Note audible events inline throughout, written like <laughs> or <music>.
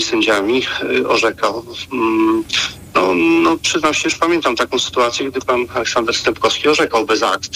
sędziami orzekał. Mm, no, no przyznam się, już pamiętam taką sytuację, gdy pan Aleksander Stępkowski orzekał bez akt,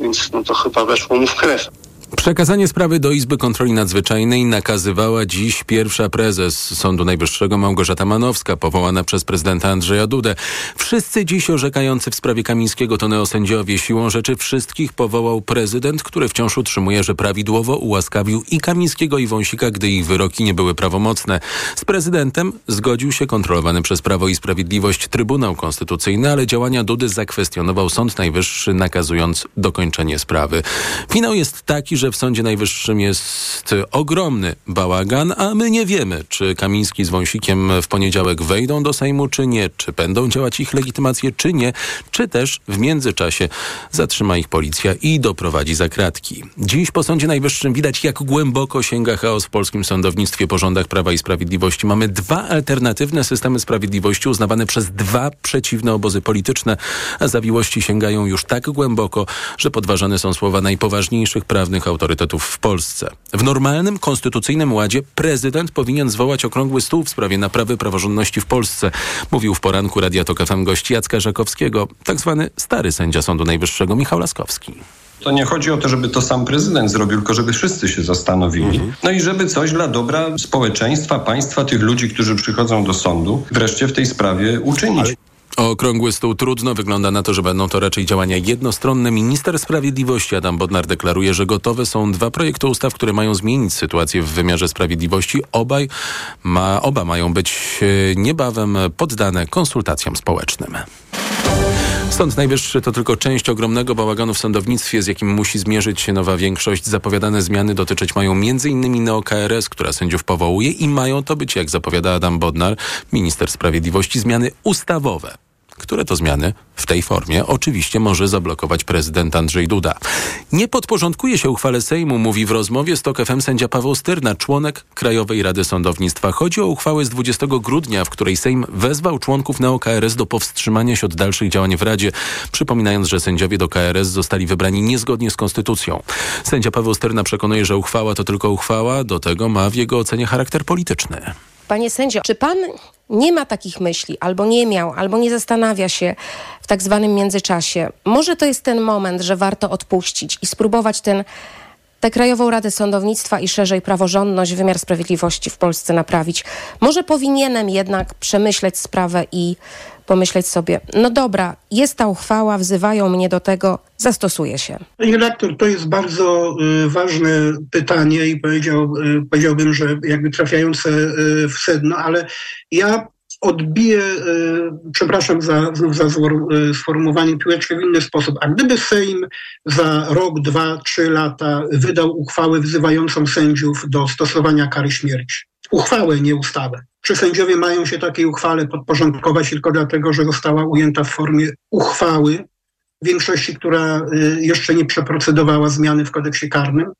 więc no to chyba weszło mu w krew. Przekazanie sprawy do Izby Kontroli Nadzwyczajnej nakazywała dziś pierwsza prezes Sądu Najwyższego Małgorzata Manowska, powołana przez prezydenta Andrzeja Dudę. Wszyscy dziś orzekający w sprawie Kamińskiego to neosędziowie. Siłą rzeczy wszystkich powołał prezydent, który wciąż utrzymuje, że prawidłowo ułaskawił i Kamińskiego i Wąsika, gdy ich wyroki nie były prawomocne. Z prezydentem zgodził się kontrolowany przez Prawo i Sprawiedliwość Trybunał Konstytucyjny, ale działania Dudy zakwestionował Sąd Najwyższy, nakazując dokończenie sprawy. Finał jest taki, że w Sądzie Najwyższym jest ogromny bałagan, a my nie wiemy, czy Kamiński z Wąsikiem w poniedziałek wejdą do Sejmu, czy nie, czy będą działać ich legitymacje, czy nie, czy też w międzyczasie zatrzyma ich policja i doprowadzi za kratki. Dziś po Sądzie Najwyższym widać, jak głęboko sięga chaos w polskim sądownictwie po rządach Prawa i Sprawiedliwości. Mamy dwa alternatywne systemy sprawiedliwości uznawane przez dwa przeciwne obozy polityczne, a zawiłości sięgają już tak głęboko, że podważane są słowa najpoważniejszych prawnych autorytetów w Polsce. W normalnym, konstytucyjnym ładzie prezydent powinien zwołać okrągły stół w sprawie naprawy praworządności w Polsce, mówił w poranku Radia Tok FM gość Jacka Żakowskiego, tak zwany stary sędzia Sądu Najwyższego Michał Laskowski. To nie chodzi o to, żeby to sam prezydent zrobił, tylko żeby wszyscy się zastanowili. Mhm. No i żeby coś dla dobra społeczeństwa, państwa, tych ludzi, którzy przychodzą do sądu, wreszcie w tej sprawie uczynić. Okrągły stół trudno. Wygląda na to, że będą to raczej działania jednostronne. Minister Sprawiedliwości Adam Bodnar deklaruje, że gotowe są dwa projekty ustaw, które mają zmienić sytuację w wymiarze sprawiedliwości. Obaj ma, oba mają być e, niebawem poddane konsultacjom społecznym. Sąd Najwyższy to tylko część ogromnego bałaganu w sądownictwie, z jakim musi zmierzyć się nowa większość. Zapowiadane zmiany dotyczyć mają m.in. neo-KRS, która sędziów powołuje i mają to być, jak zapowiada Adam Bodnar, minister sprawiedliwości, zmiany ustawowe które to zmiany w tej formie oczywiście może zablokować prezydent Andrzej Duda. Nie podporządkuje się uchwale Sejmu, mówi w rozmowie z TOK FM sędzia Paweł Styrna, członek Krajowej Rady Sądownictwa. Chodzi o uchwałę z 20 grudnia, w której Sejm wezwał członków neo-KRS do powstrzymania się od dalszych działań w Radzie, przypominając, że sędziowie do KRS zostali wybrani niezgodnie z konstytucją. Sędzia Paweł Styrna przekonuje, że uchwała to tylko uchwała, do tego ma w jego ocenie charakter polityczny. Panie sędzio, czy pan nie ma takich myśli, albo nie miał, albo nie zastanawia się w tak zwanym międzyczasie, może to jest ten moment, że warto odpuścić i spróbować ten tę Krajową Radę Sądownictwa i szerzej praworządność, wymiar sprawiedliwości w Polsce naprawić. Może powinienem jednak przemyśleć sprawę i pomyśleć sobie, no dobra, jest ta uchwała, wzywają mnie do tego, zastosuję się. Panie redaktor, to jest bardzo y, ważne pytanie i powiedział, y, powiedziałbym, że jakby trafiające y, w sedno, ale ja odbiję, przepraszam za, znów za sformułowanie piłeczkę w inny sposób. A gdyby Sejm za rok, dwa, trzy lata wydał uchwałę wzywającą sędziów do stosowania kary śmierci, uchwałę, nie ustawę. Czy sędziowie mają się takiej uchwale podporządkować tylko dlatego, że została ujęta w formie uchwały większości, która y, jeszcze nie przeprocedowała zmiany w kodeksie karnym?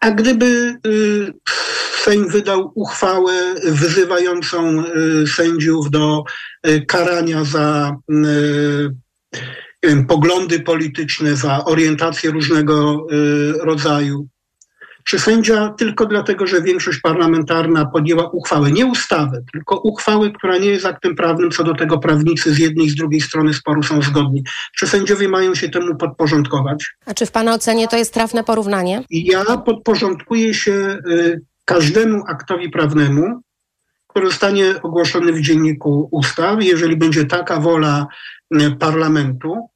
A gdyby y, Sejm wydał uchwałę wyzywającą y, sędziów do karania za poglądy polityczne, za orientację różnego rodzaju, czy sędzia tylko dlatego, że większość parlamentarna podjęła uchwałę, nie ustawę, tylko uchwałę, która nie jest aktem prawnym, co do tego prawnicy z jednej i z drugiej strony sporu są zgodni. Czy sędziowie mają się temu podporządkować? A czy w Pana ocenie to jest trafne porównanie? Ja podporządkuję się y, każdemu aktowi prawnemu, który zostanie ogłoszony w dzienniku ustaw. Jeżeli będzie taka wola y, parlamentu,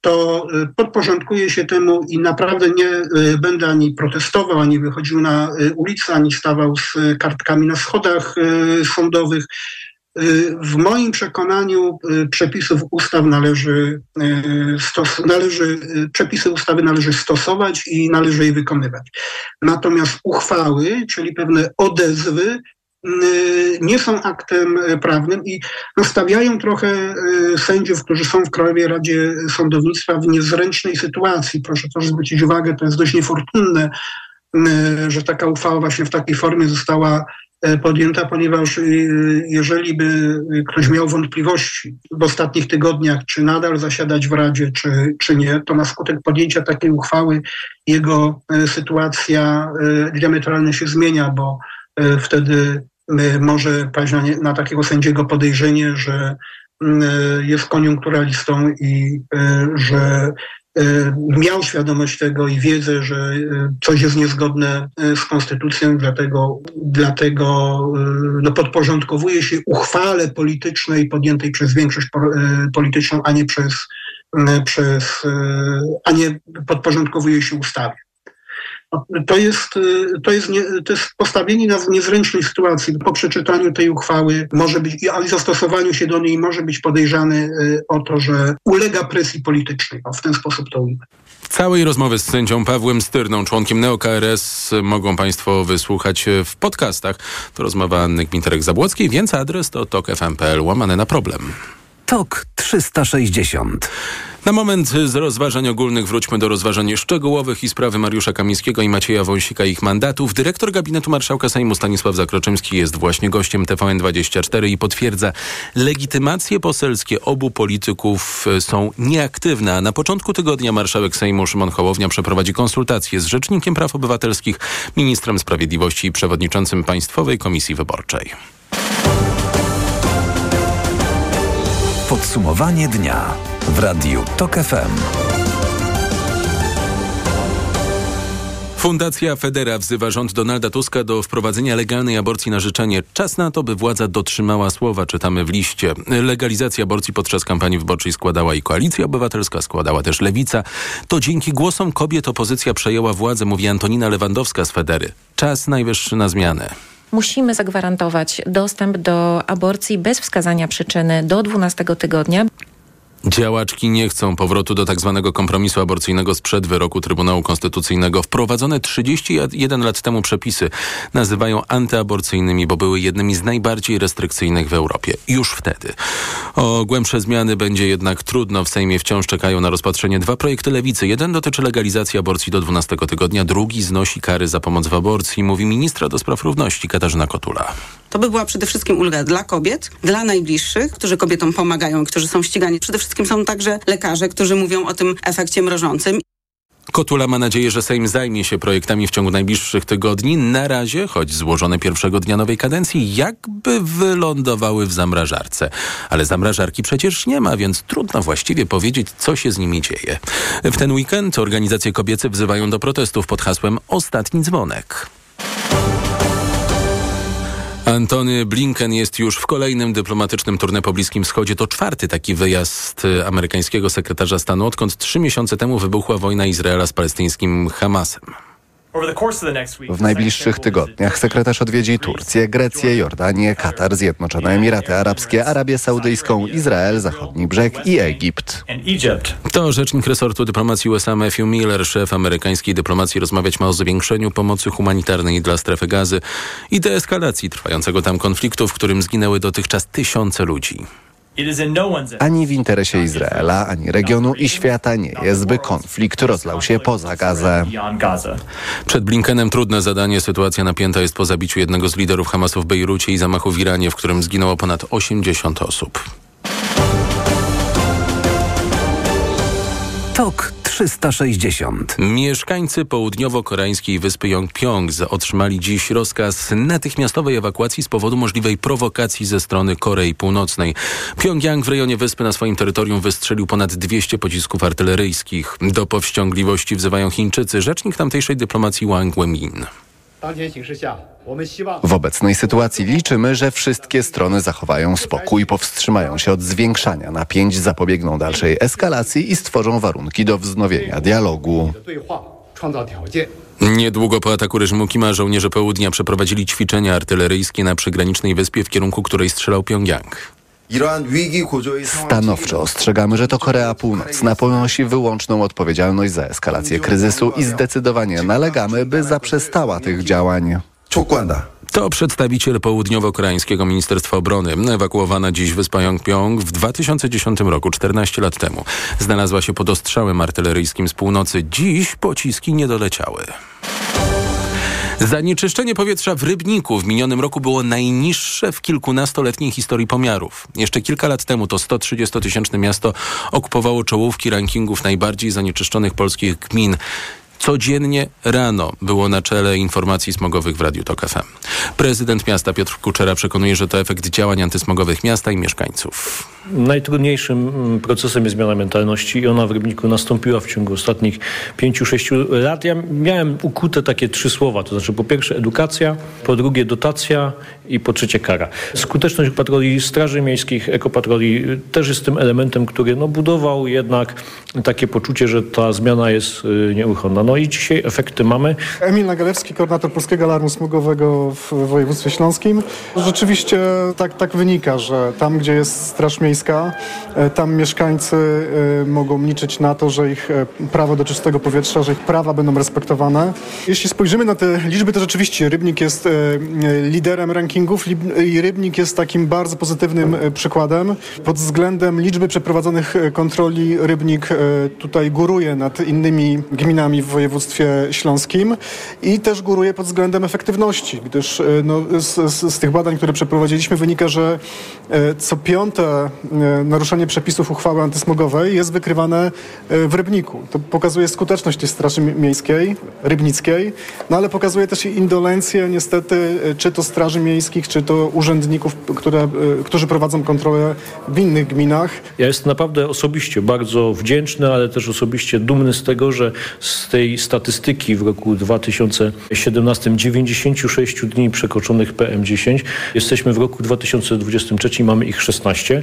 to y, podporządkuję się temu i naprawdę nie y, będę ani protestował, ani wychodził na ulicę, ani stawał z kartkami na schodach sądowych. W moim przekonaniu przepisów ustaw należy, stos, należy, przepisy ustawy należy stosować i należy je wykonywać. Natomiast uchwały, czyli pewne odezwy, Y, nie są aktem prawnym i nastawiają trochę y, sędziów, którzy są w Krajowej Radzie Sądownictwa w niezręcznej sytuacji. Proszę też zwrócić uwagę, to jest dość niefortunne, y, że taka uchwała właśnie w takiej formie została podjęta, ponieważ jeżeli by ktoś miał wątpliwości w ostatnich tygodniach, czy nadal zasiadać w Radzie, czy, czy nie, to na skutek podjęcia takiej uchwały jego sytuacja diametralnie się zmienia, bo wtedy może paść na, nie, na takiego sędziego podejrzenie, że jest koniunkturalistą i że miał świadomość tego i wiedzę, że coś jest niezgodne z konstytucją, dlatego, dlatego no, podporządkowuje się uchwale politycznej podjętej przez większość polityczną, a nie przez, przez a nie podporządkowuje się ustawie. To jest, to, jest nie, to jest postawienie nas w niezręcznej sytuacji. Po przeczytaniu tej uchwały może być, i zastosowaniu się do niej może być podejrzany y, o to, że ulega presji politycznej. O, w ten sposób to ujmę. Całej rozmowy z sędzią Pawłem Styrną, członkiem NeoKRS, mogą Państwo wysłuchać w podcastach. To rozmowa Anny Gminterek-Zabłockiej, więc adres to tokfm.pl łamane na problem. TOK 360. Na moment z rozważań ogólnych wróćmy do rozważań szczegółowych i sprawy Mariusza Kamińskiego i Macieja Wąsika ich mandatów. Dyrektor gabinetu marszałka Sejmu Stanisław Zakroczymski jest właśnie gościem TVN24 i potwierdza, legitymacje poselskie obu polityków są nieaktywne, na początku tygodnia marszałek Sejmu Szymon Hołownia przeprowadzi konsultacje z Rzecznikiem Praw Obywatelskich, ministrem sprawiedliwości i przewodniczącym Państwowej Komisji Wyborczej. Podsumowanie dnia w Radiu TOK FM. Fundacja Federa wzywa rząd Donalda Tuska do wprowadzenia legalnej aborcji na życzenie. Czas na to, by władza dotrzymała słowa, czytamy w liście. Legalizacja aborcji podczas kampanii wyborczej składała i Koalicja Obywatelska, składała też Lewica. To dzięki głosom kobiet opozycja przejęła władzę, mówi Antonina Lewandowska z Federy. Czas najwyższy na zmianę musimy zagwarantować dostęp do aborcji bez wskazania przyczyny do 12 tygodnia. Działaczki nie chcą powrotu do tzw. Tak kompromisu aborcyjnego sprzed wyroku Trybunału Konstytucyjnego. Wprowadzone 31 lat temu przepisy nazywają antyaborcyjnymi, bo były jednymi z najbardziej restrykcyjnych w Europie. Już wtedy. O głębsze zmiany będzie jednak trudno. W Sejmie wciąż czekają na rozpatrzenie dwa projekty lewicy. Jeden dotyczy legalizacji aborcji do 12 tygodnia, drugi znosi kary za pomoc w aborcji, mówi ministra do spraw równości Katarzyna Kotula. To by była przede wszystkim ulga dla kobiet, dla najbliższych, którzy kobietom pomagają, którzy są ścigani. Przede wszystkim są także lekarze, którzy mówią o tym efekcie mrożącym. Kotula ma nadzieję, że Sejm zajmie się projektami w ciągu najbliższych tygodni. Na razie, choć złożone pierwszego dnia nowej kadencji, jakby wylądowały w zamrażarce. Ale zamrażarki przecież nie ma, więc trudno właściwie powiedzieć, co się z nimi dzieje. W ten weekend organizacje kobiece wzywają do protestów pod hasłem Ostatni dzwonek. Antony Blinken jest już w kolejnym dyplomatycznym turnę po Bliskim Wschodzie. To czwarty taki wyjazd amerykańskiego sekretarza stanu, odkąd trzy miesiące temu wybuchła wojna Izraela z palestyńskim Hamasem. W najbliższych tygodniach sekretarz odwiedzi Turcję, Grecję, Jordanię, Katar, Zjednoczone Emiraty Arabskie, Arabię Saudyjską, Izrael, Zachodni Brzeg i Egipt. To rzecznik resortu dyplomacji USA Matthew Miller, szef amerykańskiej dyplomacji, rozmawiać ma o zwiększeniu pomocy humanitarnej dla strefy gazy i deeskalacji trwającego tam konfliktu, w którym zginęły dotychczas tysiące ludzi. Ani w interesie Izraela, ani regionu i świata nie jest, by konflikt rozlał się poza Gazę. Przed Blinkenem trudne zadanie. Sytuacja napięta jest po zabiciu jednego z liderów Hamasu w Bejrucie i zamachu w Iranie, w którym zginęło ponad 80 osób. TOK 360. Mieszkańcy południowo-koreańskiej wyspy Yongpyong otrzymali dziś rozkaz natychmiastowej ewakuacji z powodu możliwej prowokacji ze strony Korei Północnej. Pyongyang w rejonie wyspy na swoim terytorium wystrzelił ponad 200 pocisków artyleryjskich. Do powściągliwości wzywają Chińczycy. Rzecznik tamtejszej dyplomacji Wang Wenmin. W obecnej sytuacji liczymy, że wszystkie strony zachowają spokój, powstrzymają się od zwiększania napięć, zapobiegną dalszej eskalacji i stworzą warunki do wznowienia dialogu. Niedługo po ataku reżimu Kima żołnierze południa przeprowadzili ćwiczenia artyleryjskie na przygranicznej wyspie, w kierunku której strzelał Pjongjang. Stanowczo ostrzegamy, że to Korea Północna ponosi wyłączną odpowiedzialność za eskalację kryzysu i zdecydowanie nalegamy, by zaprzestała tych działań. To przedstawiciel południowo-koreańskiego Ministerstwa Obrony. Ewakuowana dziś wyspa Yongpyong w 2010 roku, 14 lat temu, znalazła się pod ostrzałem artyleryjskim z północy. Dziś pociski nie doleciały. Zanieczyszczenie powietrza w Rybniku w minionym roku było najniższe w kilkunastoletniej historii pomiarów. Jeszcze kilka lat temu to 130-tysięczne miasto okupowało czołówki rankingów najbardziej zanieczyszczonych polskich gmin. codziennie rano było na czele informacji smogowych w Radiu Tok FM. Prezydent miasta Piotr Kuczera przekonuje, że to efekt działań antysmogowych miasta i mieszkańców. Najtrudniejszym mm, procesem jest zmiana mentalności i ona w Rybniku nastąpiła w ciągu ostatnich 5-6 lat. Ja miałem ukute takie trzy słowa, to znaczy po pierwsze edukacja, po drugie dotacja i po trzecie kara. Skuteczność patroli Straży Miejskich, ekopatroli też jest tym elementem, który no, budował jednak takie poczucie, że ta zmiana jest y, nieuchonna. No i dzisiaj efekty mamy. Emil Nagalewski, koordynator Polskiego Alarmu Smogowego w województwie śląskim. Rzeczywiście tak, tak wynika, że tam, gdzie jest Straż Miejska, e, tam mieszkańcy e, mogą liczyć na to, że ich e, prawo do czystego powietrza, że ich prawa będą respektowane. Jeśli spojrzymy na te liczby, to rzeczywiście Rybnik jest liderem rankingów i Rybnik jest takim bardzo pozytywnym przykładem. Pod względem liczby przeprowadzonych kontroli Rybnik tutaj góruje nad innymi gminami w województie śląskim i też góruje pod względem efektywności, gdyż no, z, z, z tych badań, które przeprowadziliśmy wynika, że co piąte naruszenie przepisów uchwały antysmogowej jest wykrywane w Rybniku. To pokazuje skuteczność tej Straży Miejskiej, Rybnickiej, no ale pokazuje też indolencję niestety czy to Straży Miejskich, czy to urzędników, które, którzy prowadzą kontrolę w innych gminach. Ja jestem naprawdę osobiście bardzo wdzięczny, ale też osobiście dumny z tego, że z tej statystyki w roku 2017 96 dni przekroczonych PM10 jesteśmy w roku 2023 mamy ich 16.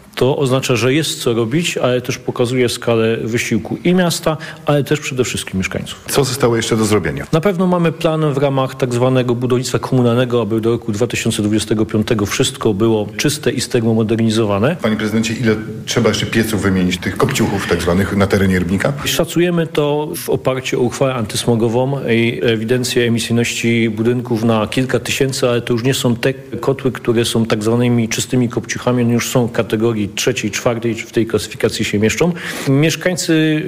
To oznacza, że jest co robić, ale też pokazuje skalę wysiłku i miasta, ale też przede wszystkim mieszkańców. Co zostało jeszcze do zrobienia? Na pewno mamy plan w ramach tak zwanego budownictwa komunalnego, aby do roku 2025 wszystko było czyste i termomodernizowane. Panie prezydencie, ile trzeba jeszcze pieców wymienić, tych kopciuchów tak zwanych na terenie Rybnika? Szacujemy to w oparciu o uchwałę antysmogową i ewidencję emisyjności budynków na kilka tysięcy, ale to już nie są te kotły, które są tak zwanymi czystymi kopciuchami, one już są kategorii trzeciej, czwartej w tej klasyfikacji się mieszczą. Mieszkańcy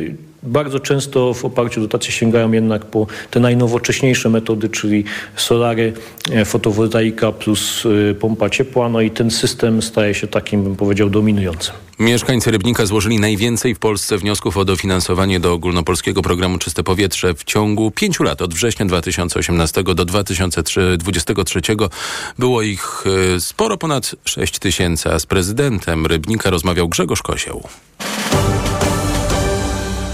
bardzo często w oparciu o dotacje sięgają jednak po te najnowocześniejsze metody, czyli solary, e, fotowoltaika plus e, pompa ciepła, no i ten system staje się takim, bym powiedział, dominującym. Mieszkańcy Rybnika złożyli najwięcej w Polsce wniosków o dofinansowanie do ogólnopolskiego programu Czyste Powietrze w ciągu pięciu lat, od września 2018 do 2023. Było ich e, sporo ponad 6 tysięcy, a z prezydentem Rybnika rozmawiał Grzegorz Kozioł.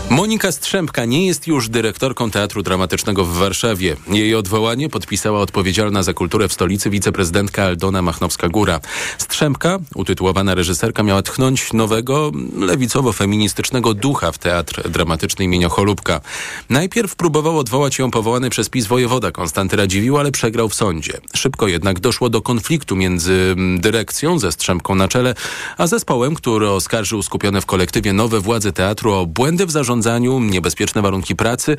Monika Strzępka nie jest już dyrektorką Teatru Dramatycznego w Warszawie. Jej odwołanie podpisała odpowiedzialna za kulturę w stolicy wiceprezydentka Aldona Machnowska-Góra. Strzępka, utytułowana reżyserka, miała tchnąć nowego, lewicowo-feministycznego ducha w Teatr Dramatyczny imienia Cholubka. Najpierw próbował odwołać ją powołany przez PiS wojewoda Konstanty Radziwiłł, ale przegrał w sądzie. Szybko jednak doszło do konfliktu między dyrekcją ze Strzępką na czele, a zespołem, który oskarżył skupione w kolektywie nowe władze teatru o błędy w zarządzaniu zarządzaniu, niebezpieczne warunki pracy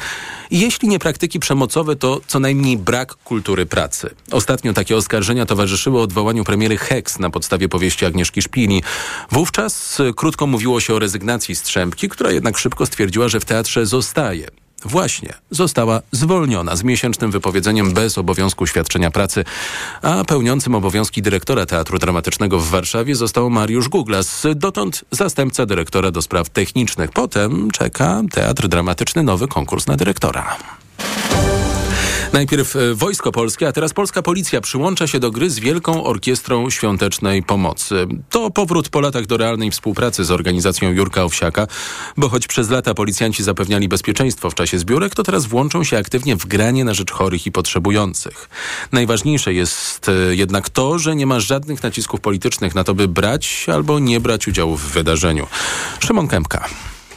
jeśli nie praktyki przemocowe, to co najmniej brak kultury pracy. Ostatnio takie oskarżenia towarzyszyły odwołaniu premiery Hex na podstawie powieści Agnieszki Szpili. Wówczas krótko mówiło się o rezygnacji Strzępki, która jednak szybko stwierdziła, że w teatrze zostaje. Właśnie, została zwolniona z miesięcznym wypowiedzeniem bez obowiązku świadczenia pracy, a pełniącym obowiązki dyrektora Teatru Dramatycznego w Warszawie został Mariusz Guglas, dotąd zastępca dyrektora do spraw technicznych. Potem czeka Teatr Dramatyczny nowy konkurs na dyrektora. Najpierw e, Wojsko Polskie, a teraz Polska Policja przyłącza się do gry z Wielką Orkiestrą Świątecznej Pomocy. To powrót po latach do realnej współpracy z organizacją Jurka Owsiaka, bo choć przez lata policjanci zapewniali bezpieczeństwo w czasie zbiórek, to teraz włączą się aktywnie w granie na rzecz chorych i potrzebujących. Najważniejsze jest e, jednak to, że nie ma żadnych nacisków politycznych na to, by brać albo nie brać udziału w wydarzeniu. Szymon Kępka.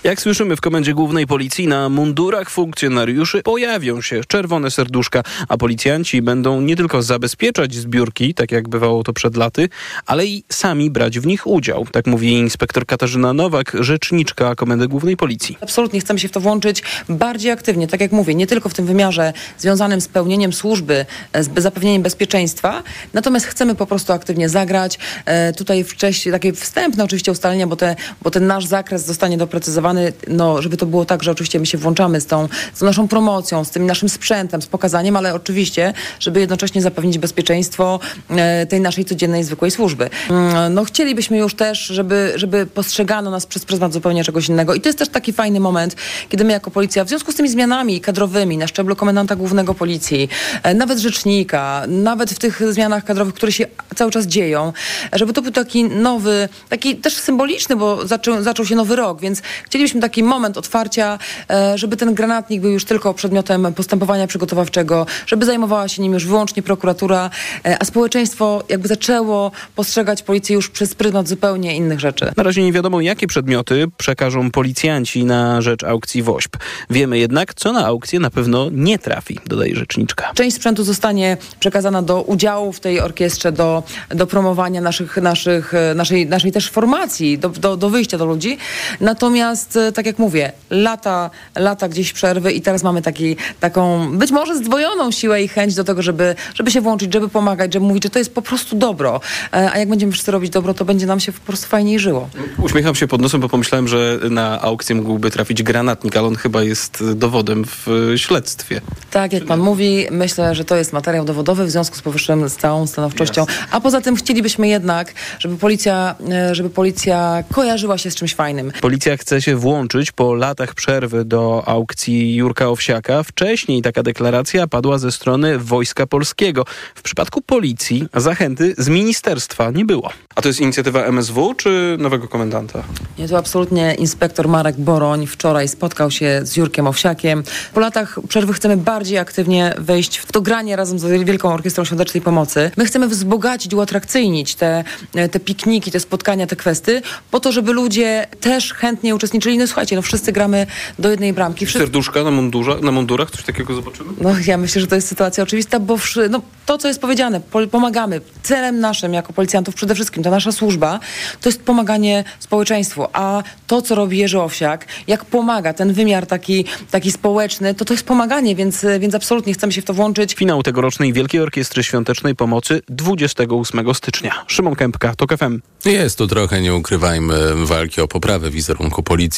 Jak słyszymy w Komendzie Głównej Policji, na mundurach funkcjonariuszy pojawią się czerwone serduszka, a policjanci będą nie tylko zabezpieczać zbiórki, tak jak bywało to przed laty, ale i sami brać w nich udział. Tak mówi inspektor Katarzyna Nowak, rzeczniczka Komendy Głównej Policji. Absolutnie chcemy się w to włączyć bardziej aktywnie, tak jak mówię, nie tylko w tym wymiarze związanym z pełnieniem służby, z zapewnieniem bezpieczeństwa, natomiast chcemy po prostu aktywnie zagrać. E, tutaj wcześniej takie wstępne oczywiście ustalenia, bo, te, bo ten nasz zakres zostanie doprecyzowany no, żeby to było tak, że oczywiście my się włączamy z tą, z naszą promocją, z tym naszym sprzętem, z pokazaniem, ale oczywiście, żeby jednocześnie zapewnić bezpieczeństwo e, tej naszej codziennej, zwykłej służby. Mm, no chcielibyśmy już też, żeby, żeby postrzegano nas przez pryzmat zupełnie czegoś innego i to jest też taki fajny moment, kiedy my jako policja, w związku z tymi zmianami kadrowymi na szczeblu komendanta głównego policji, e, nawet rzecznika, nawet w tych zmianach kadrowych, które się cały czas dzieją, żeby to był taki nowy, taki też symboliczny, bo zaczął, zaczął się nowy rok, więc chcielibyśmy taki moment otwarcia, e, żeby ten granatnik był już tylko przedmiotem postępowania przygotowawczego, żeby zajmowała się nim już wyłącznie prokuratura, e, a społeczeństwo jakby zaczęło postrzegać policję już przez pryzmat zupełnie innych rzeczy. Na razie nie wiadomo, jakie przedmioty przekażą policjanci na rzecz aukcji WOŚP. Wiemy jednak, co na aukcję na pewno nie trafi, dodaje rzeczniczka. Część sprzętu zostanie przekazana do udziału w tej orkiestrze, do, do promowania naszych, naszych, e, naszej, naszej też formacji, do, do, do wyjścia do ludzi. Natomiast, e, tak jak mówię, lata, lata gdzieś przerwy i teraz mamy taki, taką być może zdwojoną siłę i chęć do tego, żeby, żeby się włączyć, żeby pomagać, żeby mówić, że to jest po prostu dobro. E, a jak będziemy wszyscy robić dobro, to będzie nam się po prostu fajniej żyło. Uśmiecham się pod nosem, bo pomyślałem, że na aukcję mógłby trafić granatnik, ale on chyba jest dowodem w śledztwie. Tak, jak pan mówi, myślę, że to jest materiał dowodowy w związku z powyższym z całą stanowczością. A poza tym chcielibyśmy jednak, żeby policja, e, żeby policja kojarzyła się z czymś fajnym. Policja chce się włączyć po latach przerwy do aukcji Jurka Owsiaka. Wcześniej taka deklaracja padła ze strony Wojska Polskiego. W przypadku policji zachęty z ministerstwa nie było. A to jest inicjatywa MSW czy nowego komendanta? Nie, to absolutnie inspektor Marek Boroń wczoraj spotkał się z Jurkiem Owsiakiem. Po latach przerwy chcemy bardziej aktywnie wejść w to granie razem z Wielką Orkiestrą Świątecznej Pomocy. My chcemy wzbogacić, uatrakcyjnić te, te pikniki, te spotkania, te kwesty, po to, żeby ludzie też chętnie uczestniczyli. No słuchajcie, no wszyscy gramy do jednej bramki. Wszyscy... Serduszka na, mundurze, na mundurach? Coś takiego zobaczymy? No ja myślę, że to jest sytuacja oczywista, bo wszy... no, to, co jest powiedziane, pomagamy. Celem naszym jako policjantów przede wszystkim, to nasza służba, to jest pomaganie społeczeństwu. A to, co robi Jerzy Owsiak, jak pomaga, ten wymiar taki, taki społeczny, to to jest pomaganie, więc, więc absolutnie chcemy się w to włączyć. Finał tegorocznej Wielkiej Orkiestry Świątecznej Pomocy 28 stycznia. Szymon Kępka, TOK FM. Jest tu trochę, nie ukrywajmy, walki o poprawę wizerunku policji,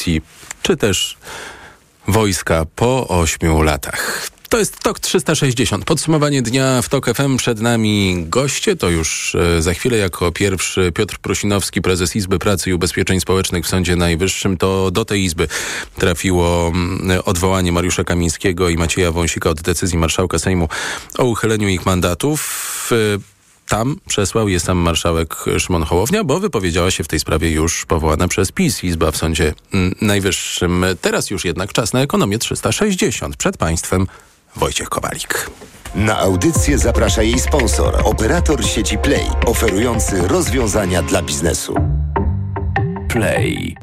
czy też wojska po ośmiu latach. To jest TOK 360. Podsumowanie dnia w TOK FM. Przed nami goście. To już e, za chwilę jako pierwszy Piotr Prosinowski, prezes Izby Pracy i Ubezpieczeń Społecznych w Sądzie Najwyższym. To do tej Izby trafiło mm, odwołanie Mariusza Kamińskiego i Macieja Wąsika od decyzji marszałka Sejmu o uchyleniu ich mandatów. Tam przesłał je sam marszałek Szymon Hołownia, bo wypowiedziała się w tej sprawie już powołana przez PiS Izba w Sądzie mm, Najwyższym. Teraz już jednak czas na ekonomię 360. Przed państwem Wojciech Kowalik. Na audycję zaprasza jej sponsor, operator sieci Play, oferujący rozwiązania dla biznesu. Play.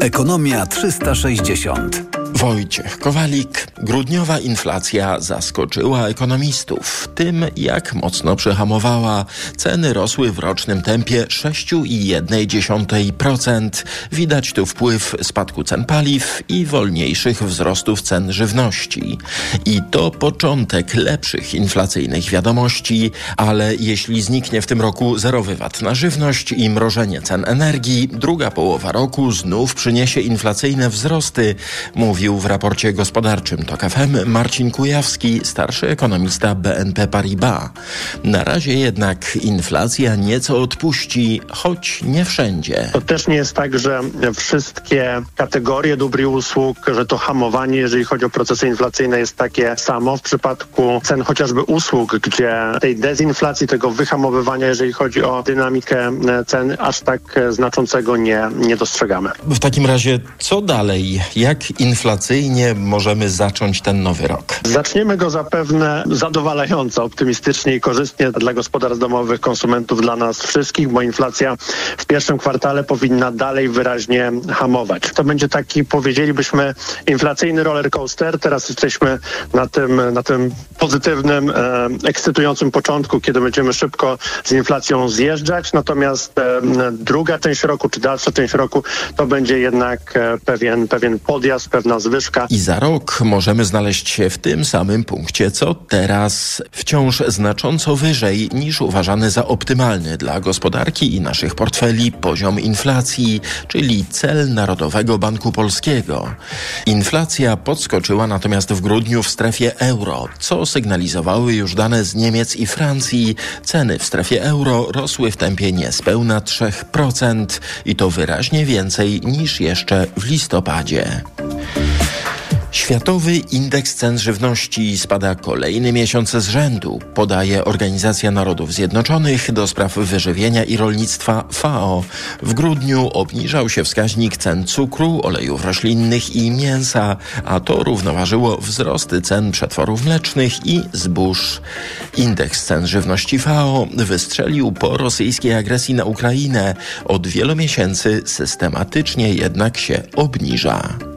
Ekonomia 360. Wojciech Kowalik. Grudniowa inflacja zaskoczyła ekonomistów tym, jak mocno przehamowała. Ceny rosły w rocznym tempie 6,1%. Widać tu wpływ spadku cen paliw i wolniejszych wzrostów cen żywności. I to początek lepszych inflacyjnych wiadomości, ale jeśli zniknie w tym roku zerowy VAT na żywność i mrożenie cen energii, druga połowa roku znów przyniesie inflacyjne wzrosty, mówił w raporcie gospodarczym TOK FM Marcin Kujawski, starszy ekonomista BNP Paribas. Na razie jednak inflacja nieco odpuści, choć nie wszędzie. To też nie jest tak, że wszystkie kategorie dóbr i usług, że to hamowanie, jeżeli chodzi o procesy inflacyjne jest takie samo. W przypadku cen chociażby usług, gdzie tej dezinflacji, tego wyhamowywania, jeżeli chodzi o dynamikę cen, aż tak znaczącego nie, nie dostrzegamy. W takim razie co dalej? Jak możemy zacząć ten nowy rok? Zaczniemy go zapewne zadowalająco, optymistycznie i korzystnie dla gospodarstw domowych, konsumentów, dla nas wszystkich, bo inflacja w pierwszym kwartale powinna dalej wyraźnie hamować. To będzie taki, powiedzielibyśmy, inflacyjny roller coaster. Teraz jesteśmy na tym, na tym pozytywnym, e, ekscytującym początku, kiedy będziemy szybko z inflacją zjeżdżać. Natomiast e, druga część roku, czy dalsza część roku, to będzie jednak e, pewien, pewien podjazd, pewna zwrot nadwyżka. I za rok możemy znaleźć się w tym samym punkcie, co teraz. Wciąż znacząco wyżej niż uważany za optymalny dla gospodarki i naszych portfeli poziom inflacji, czyli cel Narodowego Banku Polskiego. Inflacja podskoczyła natomiast w grudniu w strefie euro, co sygnalizowały już dane z Niemiec i Francji. Ceny w strefie euro rosły w tempie niespełna 3% i to wyraźnie więcej niż jeszcze w listopadzie. Światowy indeks cen żywności spada kolejny miesiąc z rzędu, podaje Organizacja Narodów Zjednoczonych do spraw wyżywienia i rolnictwa FAO. W grudniu obniżał się wskaźnik cen cukru, olejów roślinnych i mięsa, a to równoważyło wzrosty cen przetworów mlecznych i zbóż. Indeks cen żywności FAO wystrzelił po rosyjskiej agresji na Ukrainę. Od wielu miesięcy systematycznie jednak się obniża.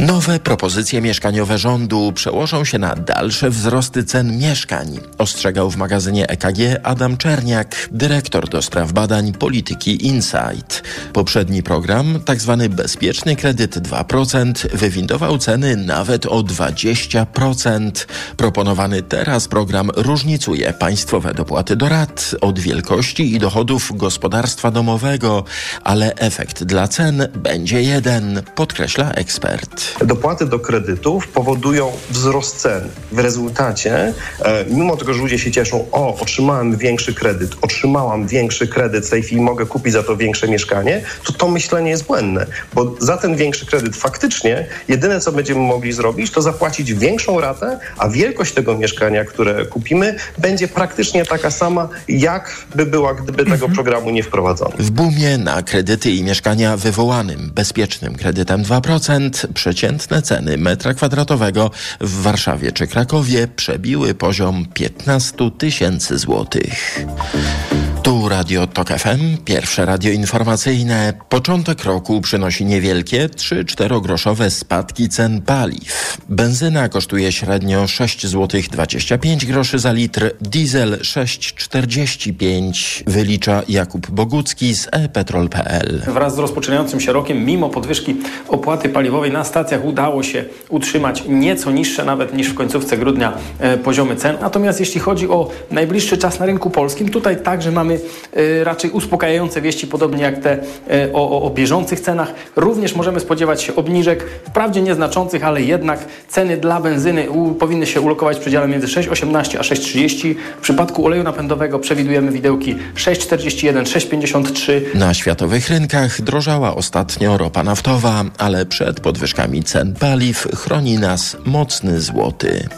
Nowe propozycje mieszkaniowe rządu przełożą się na dalsze wzrosty cen mieszkań, ostrzegał w magazynie EKG Adam Czerniak, dyrektor do spraw badań polityki Insight. Poprzedni program, tzw. Tak bezpieczny kredyt 2%, wywindował ceny nawet o 20%. Proponowany teraz program różnicuje państwowe dopłaty do rat od wielkości i dochodów gospodarstwa domowego, ale efekt dla cen będzie jeden, podkreśla ekspert. Dopłaty do kredytów powodują wzrost cen. W rezultacie, e, mimo tego, że ludzie się cieszą, o, otrzymałem większy kredyt, otrzymałam większy kredyt, w tej chwili mogę kupić za to większe mieszkanie, to to myślenie jest błędne, bo za ten większy kredyt faktycznie jedyne, co będziemy mogli zrobić, to zapłacić większą ratę, a wielkość tego mieszkania, które kupimy, będzie praktycznie taka sama, jak by była, gdyby tego mhm. programu nie wprowadzono. W boomie na kredyty i mieszkania wywołanym bezpiecznym kredytem 2% przeciętne ceny metra kwadratowego w Warszawie czy Krakowie przebiły poziom 15 tysięcy złotych. Tu Radio Tok FM, pierwsze radio informacyjne. Początek roku przynosi niewielkie 3-4 groszowe spadki cen paliw. Benzyna kosztuje średnio 6 zł 25 groszy za litr, diesel 6,45 wylicza Jakub Bogucki z ePetrol.pl. Wraz z rozpoczynającym się rokiem, mimo podwyżki opłaty paliwowej na stacjach udało się utrzymać nieco niższe nawet niż w końcówce grudnia e, poziomy cen. Natomiast jeśli chodzi o najbliższy czas na rynku polskim, tutaj także mamy raczej uspokajające wieści, podobnie jak te y, o, o, o bieżących cenach. Również możemy spodziewać się obniżek, wprawdzie nieznaczących, ale jednak ceny dla benzyny u, powinny się ulokować w przedziale między 6,18 a 6,30. W przypadku oleju napędowego przewidujemy widełki 6,41, 6,53. Na światowych rynkach drożała ostatnio ropa naftowa, ale przed podwyżkami cen paliw chroni nas mocny złoty.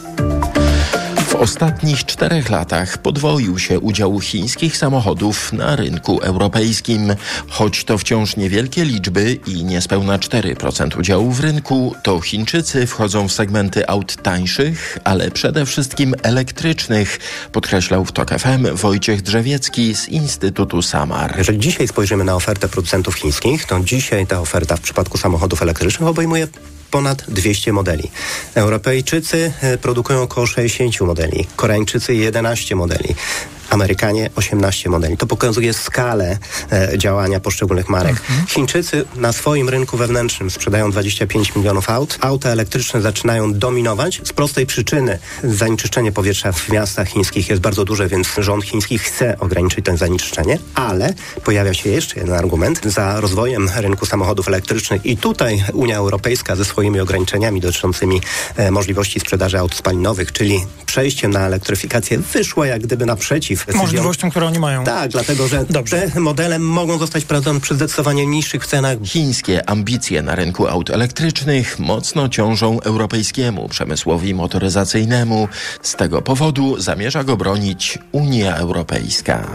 Ostatnich czterech latach podwoił się udział chińskich samochodów na rynku europejskim. Choć to wciąż niewielkie liczby i niespełna 4% udziału w rynku, to Chińczycy wchodzą w segmenty aut tańszych, ale przede wszystkim elektrycznych, podkreślał w TOK FM Wojciech Drzewiecki z Instytutu Samar. Jeżeli dzisiaj spojrzymy na ofertę producentów chińskich, to dzisiaj ta oferta w przypadku samochodów elektrycznych obejmuje ponad 200 modeli. Europejczycy e, produkują około 60 modeli, Koreańczycy 11 modeli. Amerykanie 18 modeli. To pokazuje skalę e, działania poszczególnych marek. Mhm. Chińczycy na swoim rynku wewnętrznym sprzedają 25 milionów aut. Auta elektryczne zaczynają dominować z prostej przyczyny. Zanieczyszczenie powietrza w miastach chińskich jest bardzo duże, więc rząd chiński chce ograniczyć to zanieczyszczenie, ale pojawia się jeszcze jeden argument za rozwojem rynku samochodów elektrycznych i tutaj Unia Europejska ze swoimi ograniczeniami dotyczącymi e, możliwości sprzedaży aut spalinowych, czyli przejście na elektryfikację wyszło jak gdyby naprzeciw decyzją. Możliwością, które oni mają. Tak, dlatego że Dobrze. te modele mogą zostać prowadzone przy zdecydowanie niższych cenach. Chińskie ambicje na rynku aut elektrycznych mocno ciążą europejskiemu przemysłowi motoryzacyjnemu. Z tego powodu zamierza go bronić Unia Europejska.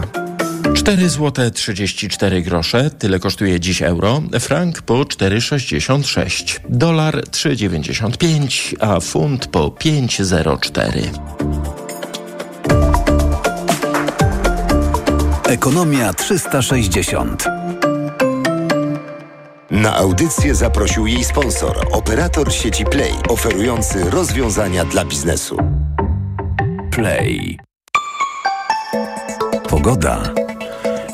4 zł 34 grosze, tyle kosztuje dziś euro, frank po 4,66, dolar 3,95, a funt po 5,04. Ekonomia 360. Na audycję zaprosił jej sponsor, operator sieci Play, oferujący rozwiązania dla biznesu. Play. Pogoda.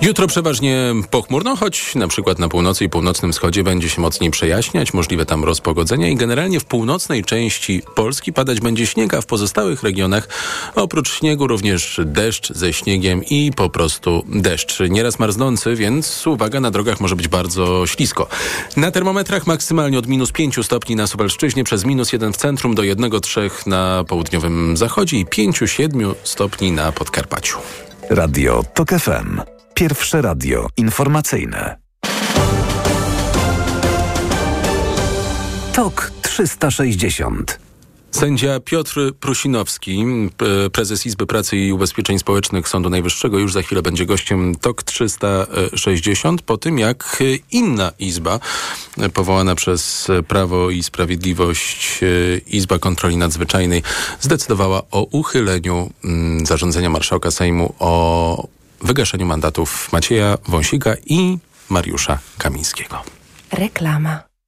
Jutro przeważnie pochmurno, choć na przykład na północy i północnym wschodzie będzie się mocniej przejaśniać, możliwe tam rozpogodzenia i generalnie w północnej części Polski padać będzie śnieg, a w pozostałych regionach oprócz śniegu również deszcz ze śniegiem i po prostu deszcz. Nieraz marznący, więc uwaga, na drogach może być bardzo ślisko. Na termometrach maksymalnie od minus 5 stopni na Suwalszczyźnie, przez minus 1 w centrum do 1-3 na południowym zachodzie i 5-7 stopni na Podkarpaciu. Radio TOK FM. Pierwsze radio informacyjne. TOK 360. Sędzia Piotr Prusinowski, prezes Izby Pracy i Ubezpieczeń Społecznych Sądu Najwyższego, już za chwilę będzie gościem TOK 360, po tym jak inna izba, powołana przez Prawo i Sprawiedliwość, Izba Kontroli Nadzwyczajnej, zdecydowała o uchyleniu mm, zarządzenia marszałka Sejmu o wygaszeniu mandatów Macieja Wąsika i Mariusza Kamińskiego. Reklama.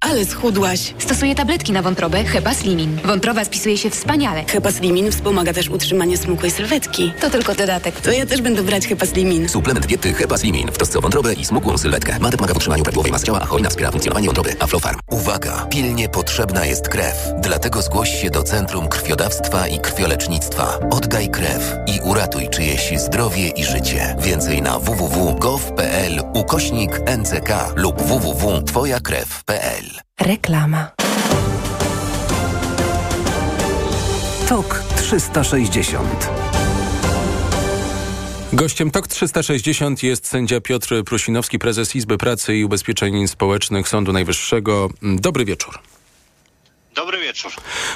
Ale schudłaś. Stosuję tabletki na wątrobę Hepa Slimin. Wątroba spisuje się wspaniale. Hepa Slimin wspomaga też utrzymanie smukłej sylwetki. To tylko dodatek. To ja też będę brać Hepa Slimin. Suplement diety Hepa Slimin w trosce o wątrobę i smukłą sylwetkę. Mate pomaga w utrzymaniu prawidłowej masy ciała, a choina wspiera funkcjonowanie wątroby. Aflofarm. Uwaga! Pilnie potrzebna jest krew. Dlatego zgłoś się do Centrum Krwiodawstwa i Krwiolecznictwa. Oddaj krew i uratuj czyjeś zdrowie i życie. Więcej na www.gov.pl ukośnik NCK lub www.twojakrew.pl Reklama. TOK 360. Gościem TOK 360 jest sędzia Piotr Prusinowski, prezes Izby Pracy i Ubezpieczeń Społecznych Sądu Najwyższego. Dobry wieczór. Dobry wieczór.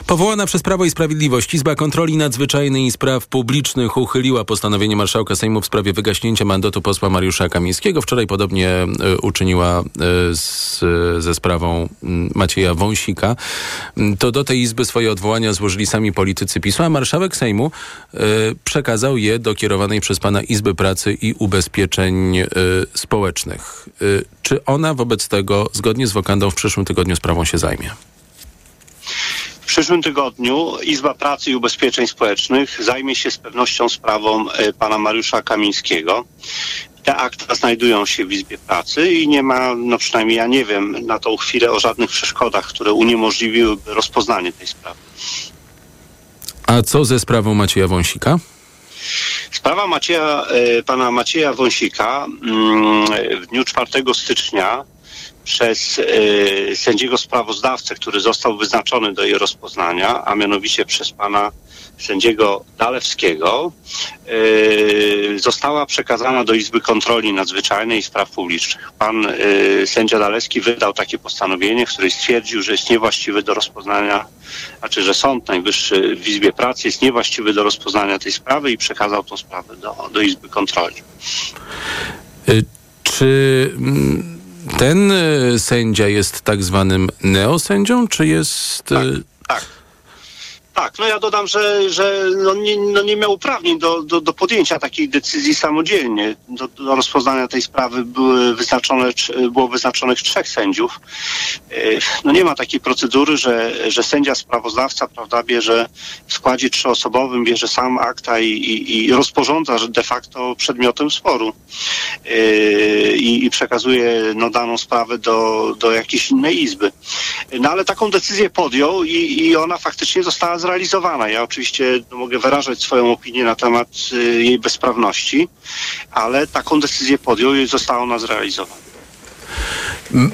Powołana przez Prawo i Sprawiedliwość Izba Kontroli Nadzwyczajnej i Spraw Publicznych uchyliła postanowienie marszałka Sejmu w sprawie wygaśnięcia mandatu posła Mariusza Kamińskiego. Wczoraj podobnie e, uczyniła e, z, ze sprawą Macieja Wąsika. To do tej Izby swoje odwołania złożyli sami politycy PiSu, a marszałek Sejmu e, przekazał je do kierowanej przez pana Izby Pracy i Ubezpieczeń Społecznych. Czy ona wobec tego, zgodnie z wokandą, w przyszłym tygodniu sprawą się zajmie? W przyszłym tygodniu Izba Pracy i Ubezpieczeń Społecznych zajmie się z pewnością sprawą pana Mariusza Kamińskiego. Te akta znajdują się w Izbie Pracy i nie ma, no przynajmniej ja nie wiem na tą chwilę o żadnych przeszkodach, które uniemożliwiłyby rozpoznanie tej sprawy. A co ze sprawą Macieja Wąsika? Sprawa Macieja, pana Macieja Wąsika mm, w dniu 4 stycznia przez y, sędziego sprawozdawcę, który został wyznaczony do jej rozpoznania, a mianowicie przez pana sędziego Dalewskiego, y, została przekazana do Izby Kontroli Nadzwyczajnej i Spraw Publicznych. Pan y, sędzia Dalewski wydał takie postanowienie, w którym stwierdził, że jest niewłaściwy do rozpoznania, znaczy, że Sąd Najwyższy w Izbie Pracy jest niewłaściwy do rozpoznania tej sprawy i przekazał tą sprawę do, do Izby Kontroli. Czy ten sędzia jest tak zwanym neosędzią, czy jest... Tak, tak. Tak, no ja dodam, że, że no nie, no nie miał uprawnień do, do, do podjęcia takiej decyzji samodzielnie. Do, do rozpoznania tej sprawy były wyznaczone, było wyznaczonych trzech sędziów. No nie ma takiej procedury, że, że sędzia sprawozdawca prawda, bierze w składzie trzyosobowym, bierze sam akta i, i, i rozporządza de facto przedmiotem sporu i, i przekazuje no, daną sprawę do, do jakiejś innej izby. No ale taką decyzję podjął i, i ona faktycznie została zrealizowana. Ja oczywiście no, mogę wyrażać swoją opinię na temat y, jej bezprawności, ale taką decyzję podjął i została ona zrealizowana.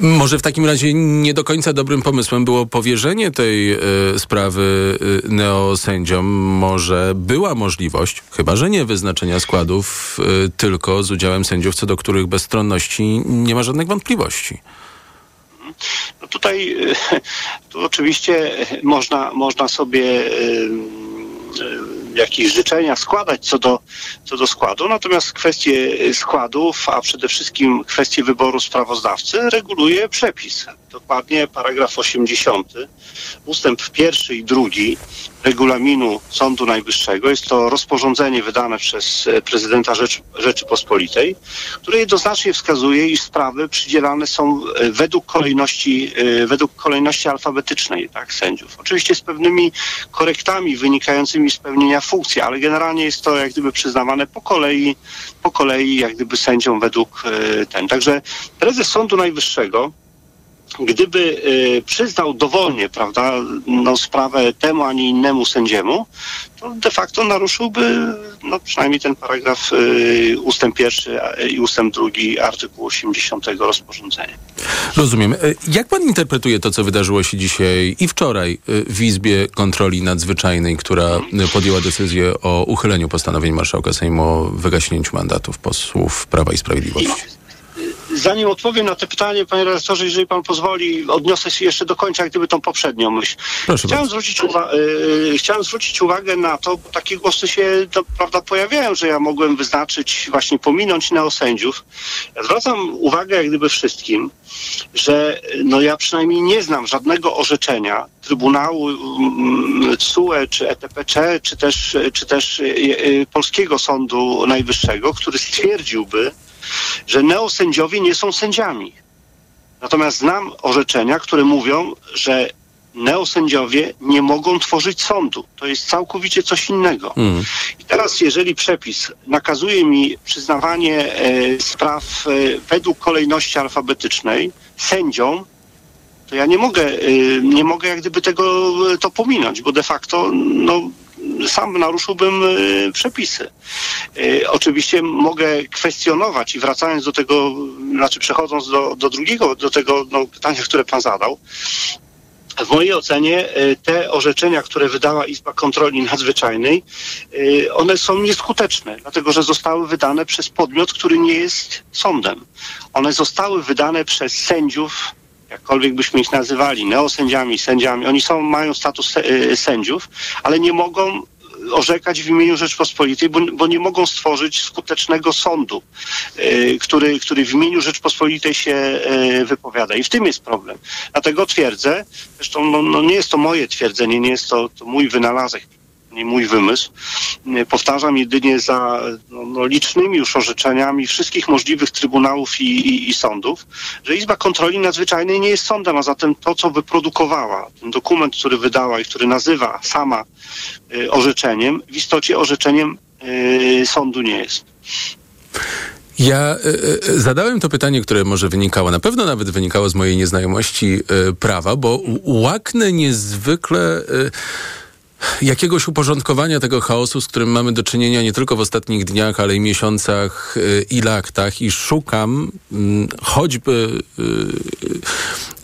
Może w takim razie nie do końca dobrym pomysłem było powierzenie tej y, sprawy y, neosędziom. Może była możliwość, chyba że nie wyznaczenia składów y, tylko z udziałem sędziów, co do których bezstronności nie ma żadnych wątpliwości. No tutaj <laughs> tu oczywiście można, można sobie jakieś życzenia składać co do, co do składu, natomiast kwestie składów, a przede wszystkim kwestie wyboru sprawozdawcy reguluje przepis. Dokładnie paragraf 80, ustęp pierwszy i drugi regulaminu Sądu Najwyższego. Jest to rozporządzenie wydane przez e, prezydenta Rzecz, Rzeczypospolitej, które jednoznacznie wskazuje, iż sprawy przydzielane są e, według kolejności, e, według kolejności alfabetycznej tak, sędziów. Oczywiście z pewnymi korektami wynikającymi z pełnienia funkcji, ale generalnie jest to jak gdyby przyznawane po kolei, po kolei jak gdyby sędziom według ten. Także prezes Sądu Najwyższego gdyby y, przyznał dowolnie, prawda, no, sprawę temu, a nie innemu sędziemu, to de facto naruszyłby no, przynajmniej ten paragraf y, ustęp pierwszy i ustęp drugi artykułu 80 rozporządzenia. Rozumiem. E, jak pan interpretuje to, co wydarzyło się dzisiaj i wczoraj y, w Izbie Kontroli Nadzwyczajnej, która podjęła decyzję o uchyleniu postanowień marszałka Sejmu o wygaśnięciu mandatów posłów Prawa i Sprawiedliwości? Zanim odpowiem na to pytanie, panie redaktorze, jeżeli pan pozwoli, odniosę się jeszcze do końca, jak gdyby tą poprzednią myśl. Proszę chciałem, zwrócić uwa- y- chciałem zwrócić uwagę na to, bo takie głosy się to, prawda, pojawiają, że ja mogłem wyznaczyć, właśnie pominąć neosędziów. Ja zwracam uwagę jak gdyby wszystkim, że no ja przynajmniej nie znam żadnego orzeczenia Trybunału CUE, czy ETPC, czy też, czy też y- y- Polskiego Sądu Najwyższego, który stwierdziłby, że neosędziowie nie są sędziami. Natomiast znam orzeczenia, które mówią, że neosędziowie nie mogą tworzyć sądu. To jest całkowicie coś innego. Mm. I teraz, jeżeli przepis nakazuje mi przyznawanie e, spraw e, według kolejności alfabetycznej sędziom, to ja nie mogę, e, nie mogę jak gdyby tego to pominąć, bo de facto no, sam naruszyłbym y, przepisy. Y, oczywiście mogę kwestionować i wracając do tego, znaczy przechodząc do, do drugiego, do tego no, pytania, które pan zadał, w mojej ocenie y, te orzeczenia, które wydała Izba Kontroli Nadzwyczajnej, one są nieskuteczne, dlatego że zostały wydane przez podmiot, który nie jest sądem. One zostały wydane przez sędziów jakkolwiek byśmy ich nazywali, neosędziami, sędziami, oni są, mają status e, sędziów, ale nie mogą orzekać w imieniu Rzeczpospolitej, bo, bo nie mogą stworzyć skutecznego sądu, e, który, który w imieniu Rzeczpospolitej się e, wypowiada. I w tym jest problem. Dlatego twierdzę, zresztą no, no nie jest to moje twierdzenie, nie jest to, to mój wynalazek, nie mój wymysł. Powtarzam jedynie za no, no, licznymi już orzeczeniami wszystkich możliwych trybunałów i, i, i, sądów, że Izba Kontroli Nadzwyczajnej nie jest sądem, a zatem to, co wyprodukowała, ten dokument, który wydała i który nazywa sama y, orzeczeniem, w istocie orzeczeniem y, sądu nie jest. Ja y, y, zadałem to pytanie, które może wynikało, na pewno nawet wynikało z mojej nieznajomości y, prawa, bo łaknę niezwykle jakiegoś uporządkowania tego chaosu, z którym mamy do czynienia nie tylko w ostatnich dniach, ale i miesiącach y, i latach i szukam mm, choćby y,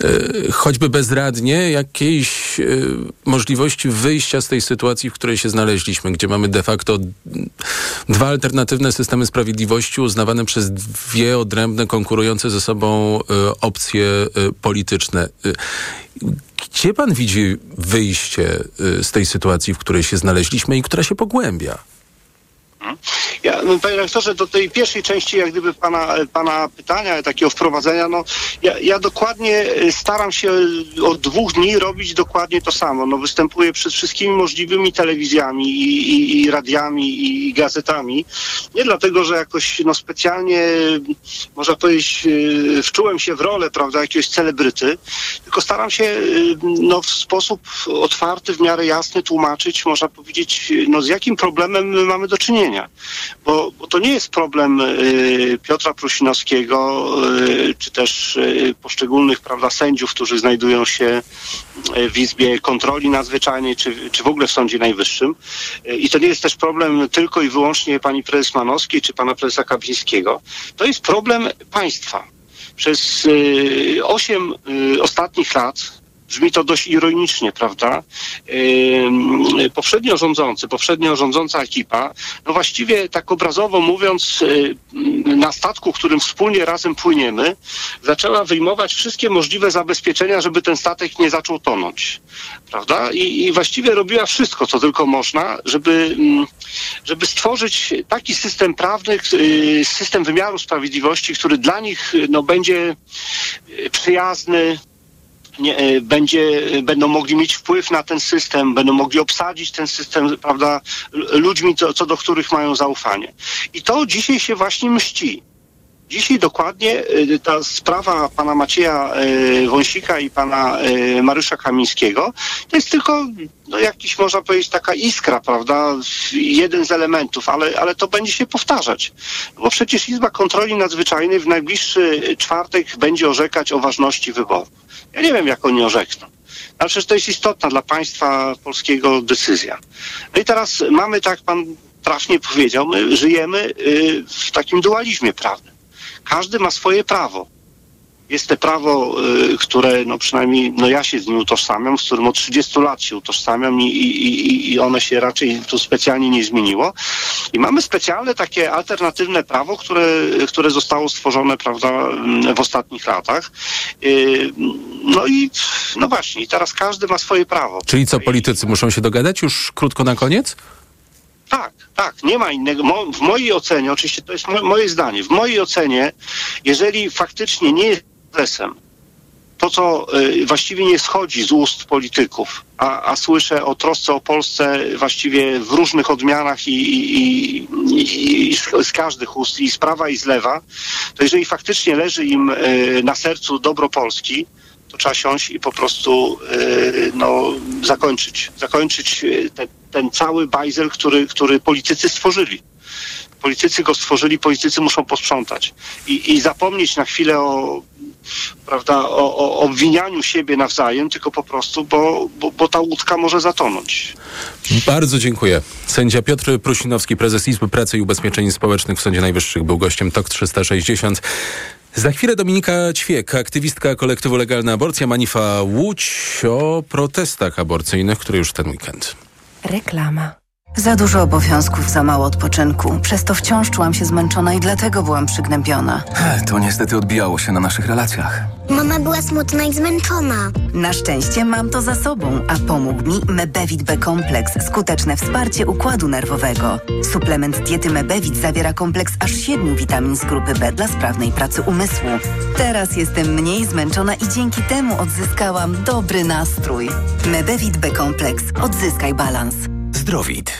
y, choćby bezradnie jakiejś możliwości wyjścia z tej sytuacji, w której się znaleźliśmy, gdzie mamy de facto dwa alternatywne systemy sprawiedliwości uznawane przez dwie odrębne, konkurujące ze sobą opcje polityczne. Gdzie pan widzi wyjście y, z tej sytuacji, w której się znaleźliśmy i która się pogłębia? Ja, no, panie rektorze, do tej pierwszej części jak gdyby pana, pana pytania, takiego wprowadzenia, no ja, ja dokładnie y, staram się od dwóch dni robić dokładnie to samo. No, występuję przed wszystkimi możliwymi telewizjami i, i, i radiami i gazetami. Nie dlatego, że jakoś no, specjalnie, można powiedzieć, wczułem się w rolę, prawda, jakiegoś celebryty, tylko staram się no, w sposób otwarty, w miarę jasny tłumaczyć, można powiedzieć, no, z jakim problemem my mamy do czynienia bo, bo to nie jest problem y, Piotra Prusinowskiego, y, czy też y, poszczególnych prawda, sędziów, którzy znajdują się w Izbie Kontroli Nadzwyczajnej, czy, czy w ogóle w Sądzie Najwyższym. I to nie jest też problem tylko i wyłącznie pani prezes Manowskiej, czy pana prezesa Kapińskiego. To jest problem państwa. Przez osiem ostatnich lat brzmi to dość ironicznie, prawda? Yy, poprzednio rządzący, poprzednio rządząca ekipa, no właściwie tak obrazowo mówiąc, na statku, którym wspólnie razem płyniemy, zaczęła wyjmować wszystkie możliwe zabezpieczenia, żeby ten statek nie zaczął tonąć, prawda? I, i właściwie robiła wszystko, co tylko można, żeby, żeby stworzyć taki system prawny, yy, system wymiaru sprawiedliwości, który dla nich no, będzie przyjazny, nie, e, będzie, będą mogli mieć wpływ na ten system, będą mogli obsadzić ten system, prawda, ludźmi, co, co do których mają zaufanie. I to dzisiaj się właśnie mści. Dzisiaj dokładnie e, ta sprawa pana Macieja e, Wąsika i pana Mariusza Kamińskiego to jest tylko no, jakiś, można powiedzieć, taka iskra, prawda? Jeden z elementów, ale, ale to będzie się powtarzać. Bo przecież Izba Kontroli Nadzwyczajnej w najbliższy czwartek będzie orzekać o ważności wyborów. Ja nie wiem, jak oni orzekną. Ale przecież to jest istotna dla państwa polskiego decyzja. No i teraz mamy, tak pan trafnie powiedział, my żyjemy y, w takim dualizmie prawnym. Każdy ma swoje prawo jest to prawo, y, które no przynajmniej no ja się z nim utożsamiam, z którym od 30 lat się utożsamiam i, i, i one się raczej tu specjalnie nie zmieniło. I mamy specjalne takie alternatywne prawo, które, które zostało stworzone prawda, w ostatnich latach. Y, no i no właśnie, teraz każdy ma swoje prawo. Czyli co, politycy muszą się dogadać już krótko na koniec? Tak, tak, nie ma innego. Mo, w mojej ocenie, oczywiście to jest mo, moje zdanie, w mojej ocenie, jeżeli faktycznie nie jest prezesem. To, co y, właściwie nie schodzi z ust polityków, a, a słyszę o trosce o Polsce właściwie w różnych odmianach i, i, i, i z każdych ust, i z prawa, i z lewa, to jeżeli faktycznie leży im y, na sercu dobro Polski, to trzeba siąść i po prostu y, no, zakończyć, zakończyć te, ten cały bajzel, który, który politycy stworzyli politycy go stworzyli, politycy muszą posprzątać i, i zapomnieć na chwilę o, prawda, o, o obwinianiu siebie nawzajem, tylko po prostu, bo, bo, bo ta łódka może zatonąć. Bardzo dziękuję. Sędzia Piotr Prusinowski, prezes Izby Pracy i Ubezpieczeń Społecznych w Sądzie Najwyższych, był gościem TOK 360. Za chwilę Dominika Ćwiek, aktywistka kolektywu Legalna Aborcja Manifa Łódź o protestach aborcyjnych, które już ten weekend. Reklama. Za dużo obowiązków, za mało odpoczynku. Przez to wciąż czułam się zmęczona i dlatego byłam przygnębiona. To niestety odbijało się na naszych relacjach. Mama była smutna i zmęczona. Na szczęście mam to za sobą, a pomógł mi Mebevit B-kompleks, skuteczne wsparcie układu nerwowego. Suplement diety Mebevit zawiera kompleks aż siedmiu witamin z grupy B dla sprawnej pracy umysłu. Teraz jestem mniej zmęczona i dzięki temu odzyskałam dobry nastrój. Mebevit B-kompleks. Odzyskaj balans. Zdrowit.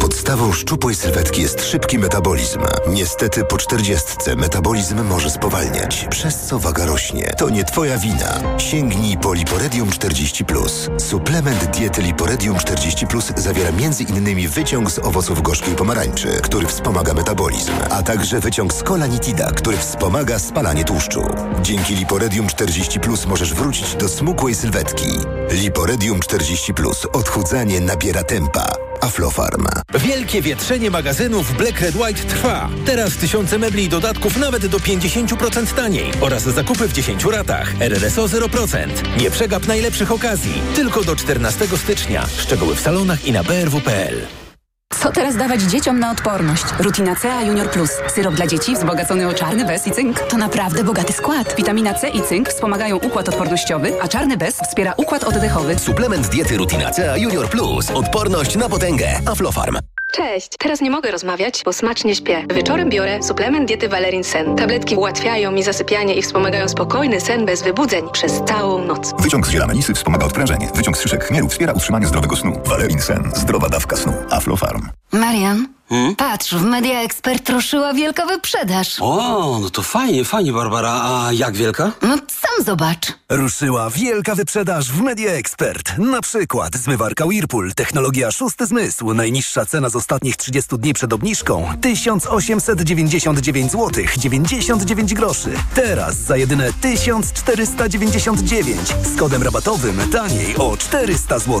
Podstawą szczupłej sylwetki jest szybki metabolizm. Niestety po czterdziestce metabolizm może spowalniać, przez co waga rośnie. To nie twoja wina. Sięgnij po Liporedium 40+. Suplement diety Liporedium 40+, zawiera m.in. wyciąg z owoców gorzkiej pomarańczy, który wspomaga metabolizm, a także wyciąg z kolanitida, który wspomaga spalanie tłuszczu. Dzięki Liporedium 40+, możesz wrócić do smukłej sylwetki. Liporedium 40+. Odchudzanie nabiera tempa. Aflofarm. Wielkie wietrzenie magazynów Black Red White trwa. Teraz tysiące mebli i dodatków nawet do 50% taniej oraz zakupy w 10 ratach. RRSO 0%. Nie przegap najlepszych okazji. Tylko do 14 stycznia. Szczegóły w salonach i na brw.pl. Co teraz dawać dzieciom na odporność? Rutina C Junior Plus. Syrop dla dzieci wzbogacony o czarny bez i cynk. To naprawdę bogaty skład. Witamina C i cynk wspomagają układ odpornościowy, a czarny bez wspiera układ oddechowy. Suplement diety Rutina C Junior Plus. Odporność na potęgę. Aflofarm. Cześć! Teraz nie mogę rozmawiać, bo smacznie śpię. Wieczorem biorę suplement diety Valerin Sen. Tabletki ułatwiają mi zasypianie i wspomagają spokojny sen bez wybudzeń przez całą noc. Wyciąg z ziela melisy wspomaga odprężenie. Wyciąg z szyszek chmielu wspiera utrzymanie zdrowego snu. Valerin Sen. Zdrowa dawka snu. Aflofarm. Marian, Hmm? patrz, w Media Expert ruszyła wielka wyprzedaż. O, no to fajnie, fajnie, Barbara. A jak wielka? No sam zobacz. Ruszyła wielka wyprzedaż w Media Expert. Na przykład zmywarka Whirlpool, technologia szósty zmysł. Najniższa cena z ostatnich 30 dni przed obniżką 1899 zł 99 groszy. Teraz za jedyne 1499 z kodem rabatowym taniej o 400 zł.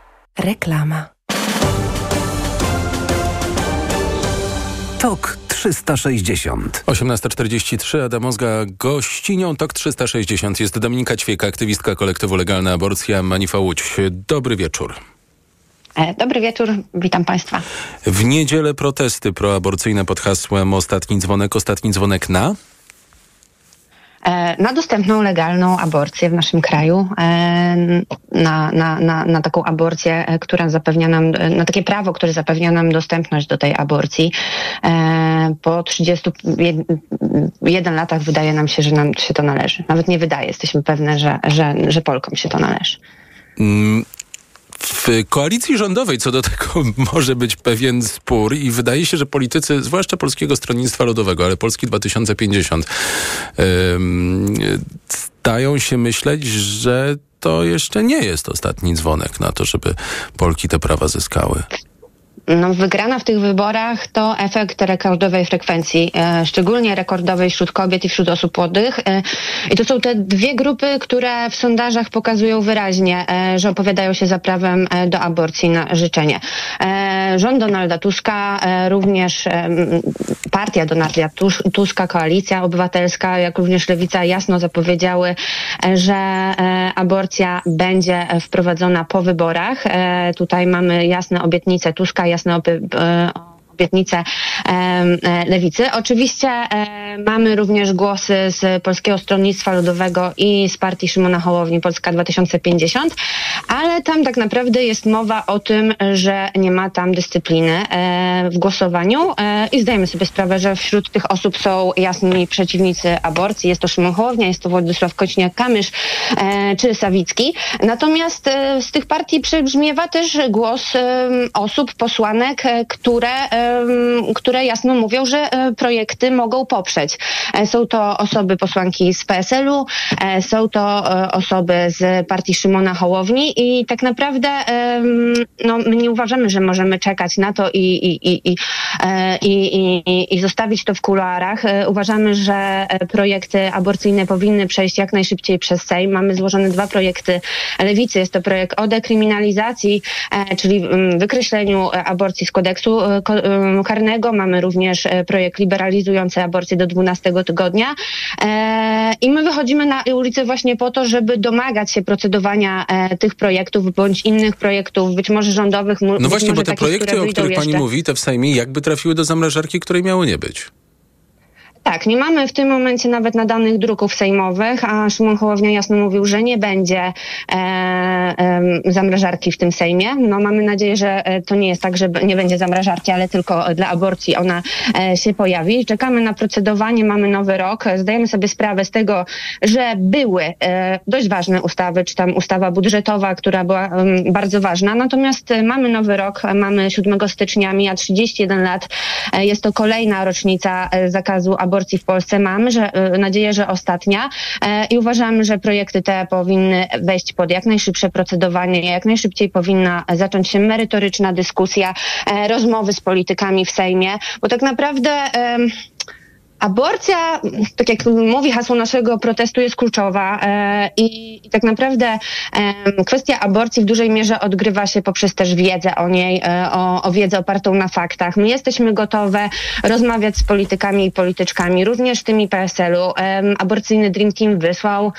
Reklama. TOK 360. 18.43, Adam Ozga gościnią TOK 360 jest Dominika Ćwieka, aktywistka kolektywu Legalna Aborcja Manifa Łódź. Dobry wieczór. E, Dobry wieczór, witam Państwa. W niedzielę protesty proaborcyjne pod hasłem Ostatni dzwonek, ostatni dzwonek na? E, Na dostępną, legalną aborcję w naszym kraju, e, na, na, na, na taką aborcję, e, która zapewnia nam, na takie prawo, które zapewnia nam dostępność do tej aborcji. Po 31 latach wydaje nam się, że nam się to należy. Nawet nie wydaje, jesteśmy pewne, że, że, że Polkom się to należy. Mm, W koalicji rządowej co do tego <laughs> może być pewien spór i wydaje się, że politycy, zwłaszcza Polskiego Stronnictwa Ludowego, ale Polski 2050, ym, stają się myśleć, że to jeszcze nie jest ostatni dzwonek na to, żeby Polki te prawa zyskały. No, wygrana w tych wyborach to efekt rekordowej frekwencji, e, szczególnie rekordowej wśród kobiet i wśród osób młodych. E, I to są te dwie grupy, które w sondażach pokazują wyraźnie, e, że opowiadają się za prawem do aborcji na życzenie. Rząd Donalda Tuska, również partia Donalda Tus- Tuska, Koalicja Obywatelska, jak również Lewica jasno zapowiedziały, że aborcja będzie wprowadzona po wyborach. Tutaj mamy jasne obietnice Tuska, jasne e, obietnice e, lewicy. Oczywiście e, mamy również głosy z Polskiego Stronnictwa Ludowego i z partii Szymona Hołowni Polska 2050, ale tam tak naprawdę jest mowa o tym, że nie ma tam dyscypliny e, w głosowaniu i zdajemy sobie sprawę, że wśród tych osób są jasni przeciwnicy aborcji. Jest to Szymon Hołownia, jest to Władysław Kośniak-Kamysz czy Sawicki. Natomiast z tych partii przebrzmiewa też głos osób, posłanek, które, które jasno mówią, że e, projekty mogą poprzeć. E, Są to osoby posłanki z PSL-u, e, są to osoby z partii Szymona Hołowni i tak naprawdę no, my nie uważamy, że możemy czekać na to i, i, i, i, i, i, i zostawić to w kuluarach. Uważamy, że projekty aborcyjne powinny przejść jak najszybciej przez Sejm. Mamy złożone dwa projekty Lewicy. Jest to projekt o dekryminalizacji, czyli mm, wykreśleniu aborcji z kodeksu karnego. Mamy również e, projekt liberalizujący aborcję do 12 tygodnia. E, I my wychodzimy na ulicę właśnie po to, żeby domagać się procedowania e, tych projektów bądź innych projektów, być może rządowych. No właśnie, bo te projekty, o których pani jeszcze. mówi, te w Sejmie, jakby trafiły do zamrażarki, której miało nie być. Tak, nie mamy w tym momencie nawet nadanych druków sejmowych, a Szymon Hołownia jasno mówił, że nie będzie e, em, zamrażarki w tym Sejmie. No mamy nadzieję, że e, to nie jest tak, że nie będzie zamrażarki, ale tylko dla aborcji ona e, się pojawi. Czekamy na procedowanie, mamy nowy rok. Zdajemy sobie sprawę z tego, że były e, dość ważne ustawy, czy tam ustawa budżetowa, która była bardzo ważna. Natomiast e, mamy nowy rok, e, mamy 7 stycznia, mija 31 lat. E, Jest to kolejna rocznica e, zakazu aborcji aborcji w Polsce. Mamy że, nadzieję, że ostatnia i uważamy, że projekty te powinny wejść pod jak najszybsze procedowanie, jak najszybciej powinna zacząć się merytoryczna dyskusja, rozmowy z politykami w Sejmie, bo tak naprawdę Aborcja, tak jak mówi hasło naszego protestu, jest kluczowa e, i, i, tak naprawdę kwestia aborcji w dużej mierze odgrywa się poprzez też wiedzę o niej, e, o, o, wiedzę opartą na faktach. My jesteśmy gotowe rozmawiać z politykami i polityczkami, również tymi PSL-u. aborcyjny Dream Team wysłał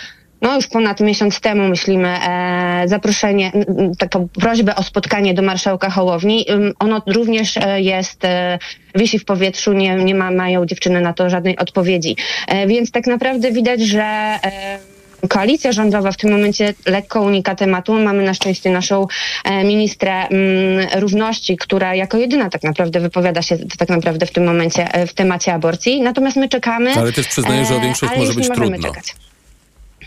no już ponad miesiąc temu myślimy e, zaproszenie, taką prośbę o spotkanie do marszałka Hołowni. Ono również e, jest, e, wisi w powietrzu, nie, nie ma, mają dziewczyny na to żadnej odpowiedzi. E, więc tak naprawdę widać, że koalicja rządowa w tym momencie lekko unika tematu. Mamy na szczęście naszą ministrę równości, która jako jedyna tak naprawdę wypowiada się tak naprawdę w tym momencie w temacie aborcji. Natomiast my czekamy. Ale też przyznaję, że o większość może być trudno. Czekać.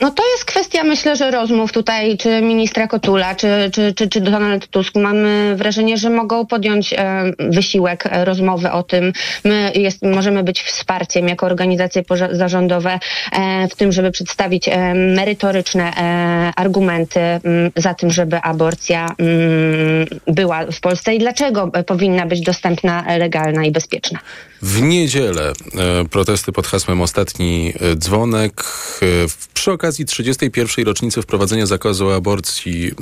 no to jest kwestia, myślę, że rozmów tutaj, czy ministra Kotula, czy, czy, czy, czy Donald Tusk. Mamy wrażenie, że mogą podjąć e, wysiłek e, rozmowy o tym. My jest, możemy być wsparciem jako organizacje zarządowe w tym, żeby przedstawić merytoryczne argumenty za tym, żeby aborcja była w Polsce i dlaczego powinna być dostępna, legalna i bezpieczna. W niedzielę protesty pod hasłem Ostatni dzwonek. Przy okazji 31. rocznicy wprowadzenia zakazu aborcji e,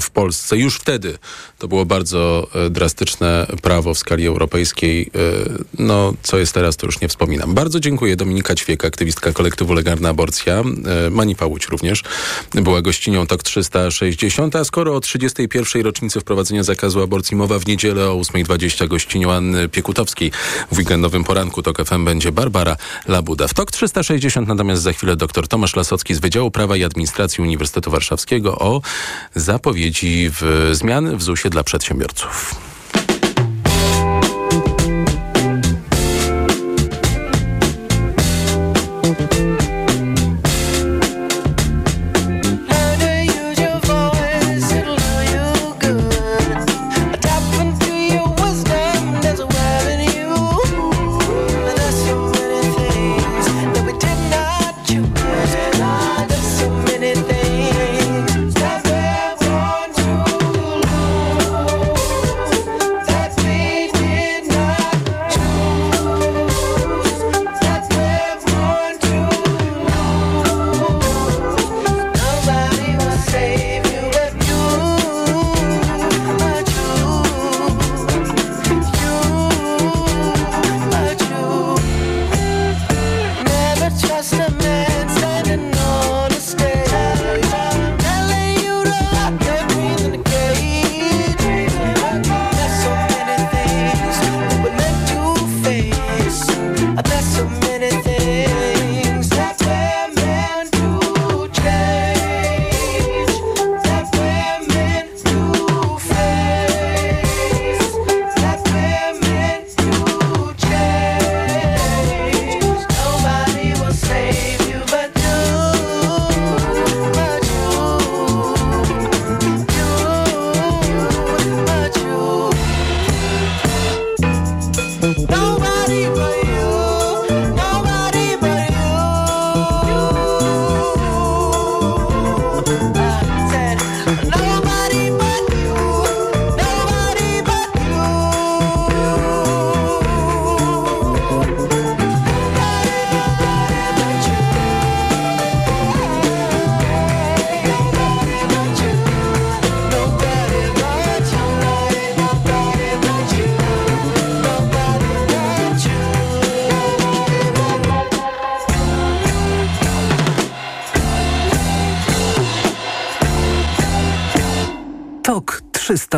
w Polsce, już wtedy to było bardzo e, drastyczne prawo w skali europejskiej. E, no, co jest teraz, to już nie wspominam. Bardzo dziękuję. Dominika Ćwiek, aktywistka kolektywu Legalna Aborcja. Manipa również była gościnią TOK 360. A skoro o 31. rocznicy wprowadzenia zakazu aborcji mowa w niedzielę o 8.20 gościnią Anny Piekutowskiej w weekendowym poranku TOK FM będzie Barbara Labuda. W TOK 360 natomiast za chwilę dr Tomasz Lasocki z Wydziału Prawa i Administracji Uniwersytetu Warszawskiego o zapowiedzi w zmian w ZUS-ie dla przedsiębiorców.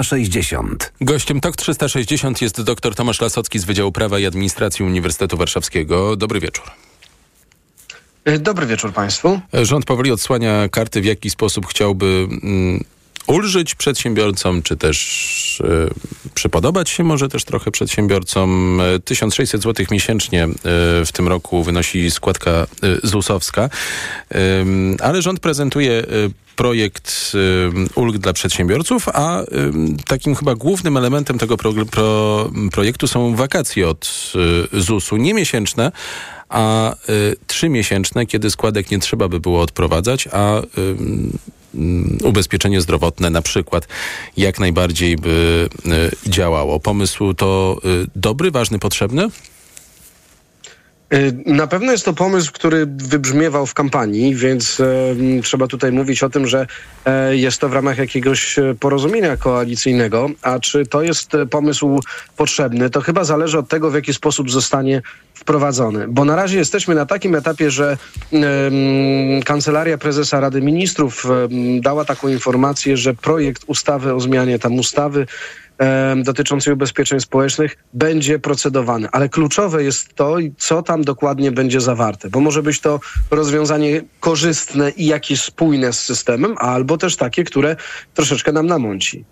360. Gościem TOK 360 jest dr Tomasz Lasocki z Wydziału Prawa i Administracji Uniwersytetu Warszawskiego. Dobry wieczór. E, dobry wieczór Państwu. Rząd powoli odsłania karty, w jaki sposób chciałby mm, ulżyć przedsiębiorcom, czy też y, przypodobać się może też trochę przedsiębiorcom. 1600 zł miesięcznie y, w tym roku wynosi składka y, ZUS-owska, ale rząd prezentuje projekt ulg dla przedsiębiorców, a takim chyba głównym elementem tego pro, pro, projektu są wakacje od ZUS-u, nie miesięczne, a trzymiesięczne, kiedy składek nie trzeba by było odprowadzać, a ubezpieczenie zdrowotne na przykład jak najbardziej by y, działało. Pomysł to y, dobry, ważny, potrzebny? Y, na pewno jest to pomysł, który wybrzmiewał w kampanii, więc e, trzeba tutaj mówić o tym, że e, jest to w ramach jakiegoś e, porozumienia koalicyjnego. A czy to jest pomysł potrzebny, to chyba zależy od tego, w jaki sposób zostanie wprowadzony. Bo na razie jesteśmy na takim etapie, że Kancelaria Prezesa Rady Ministrów dała taką informację, że projekt ustawy o zmianie tam ustawy dotyczącej ubezpieczeń społecznych będzie procedowany. Ale kluczowe jest to, co tam dokładnie będzie zawarte, bo może być to rozwiązanie korzystne i jakieś spójne z systemem, albo też takie, które troszeczkę nam namąci.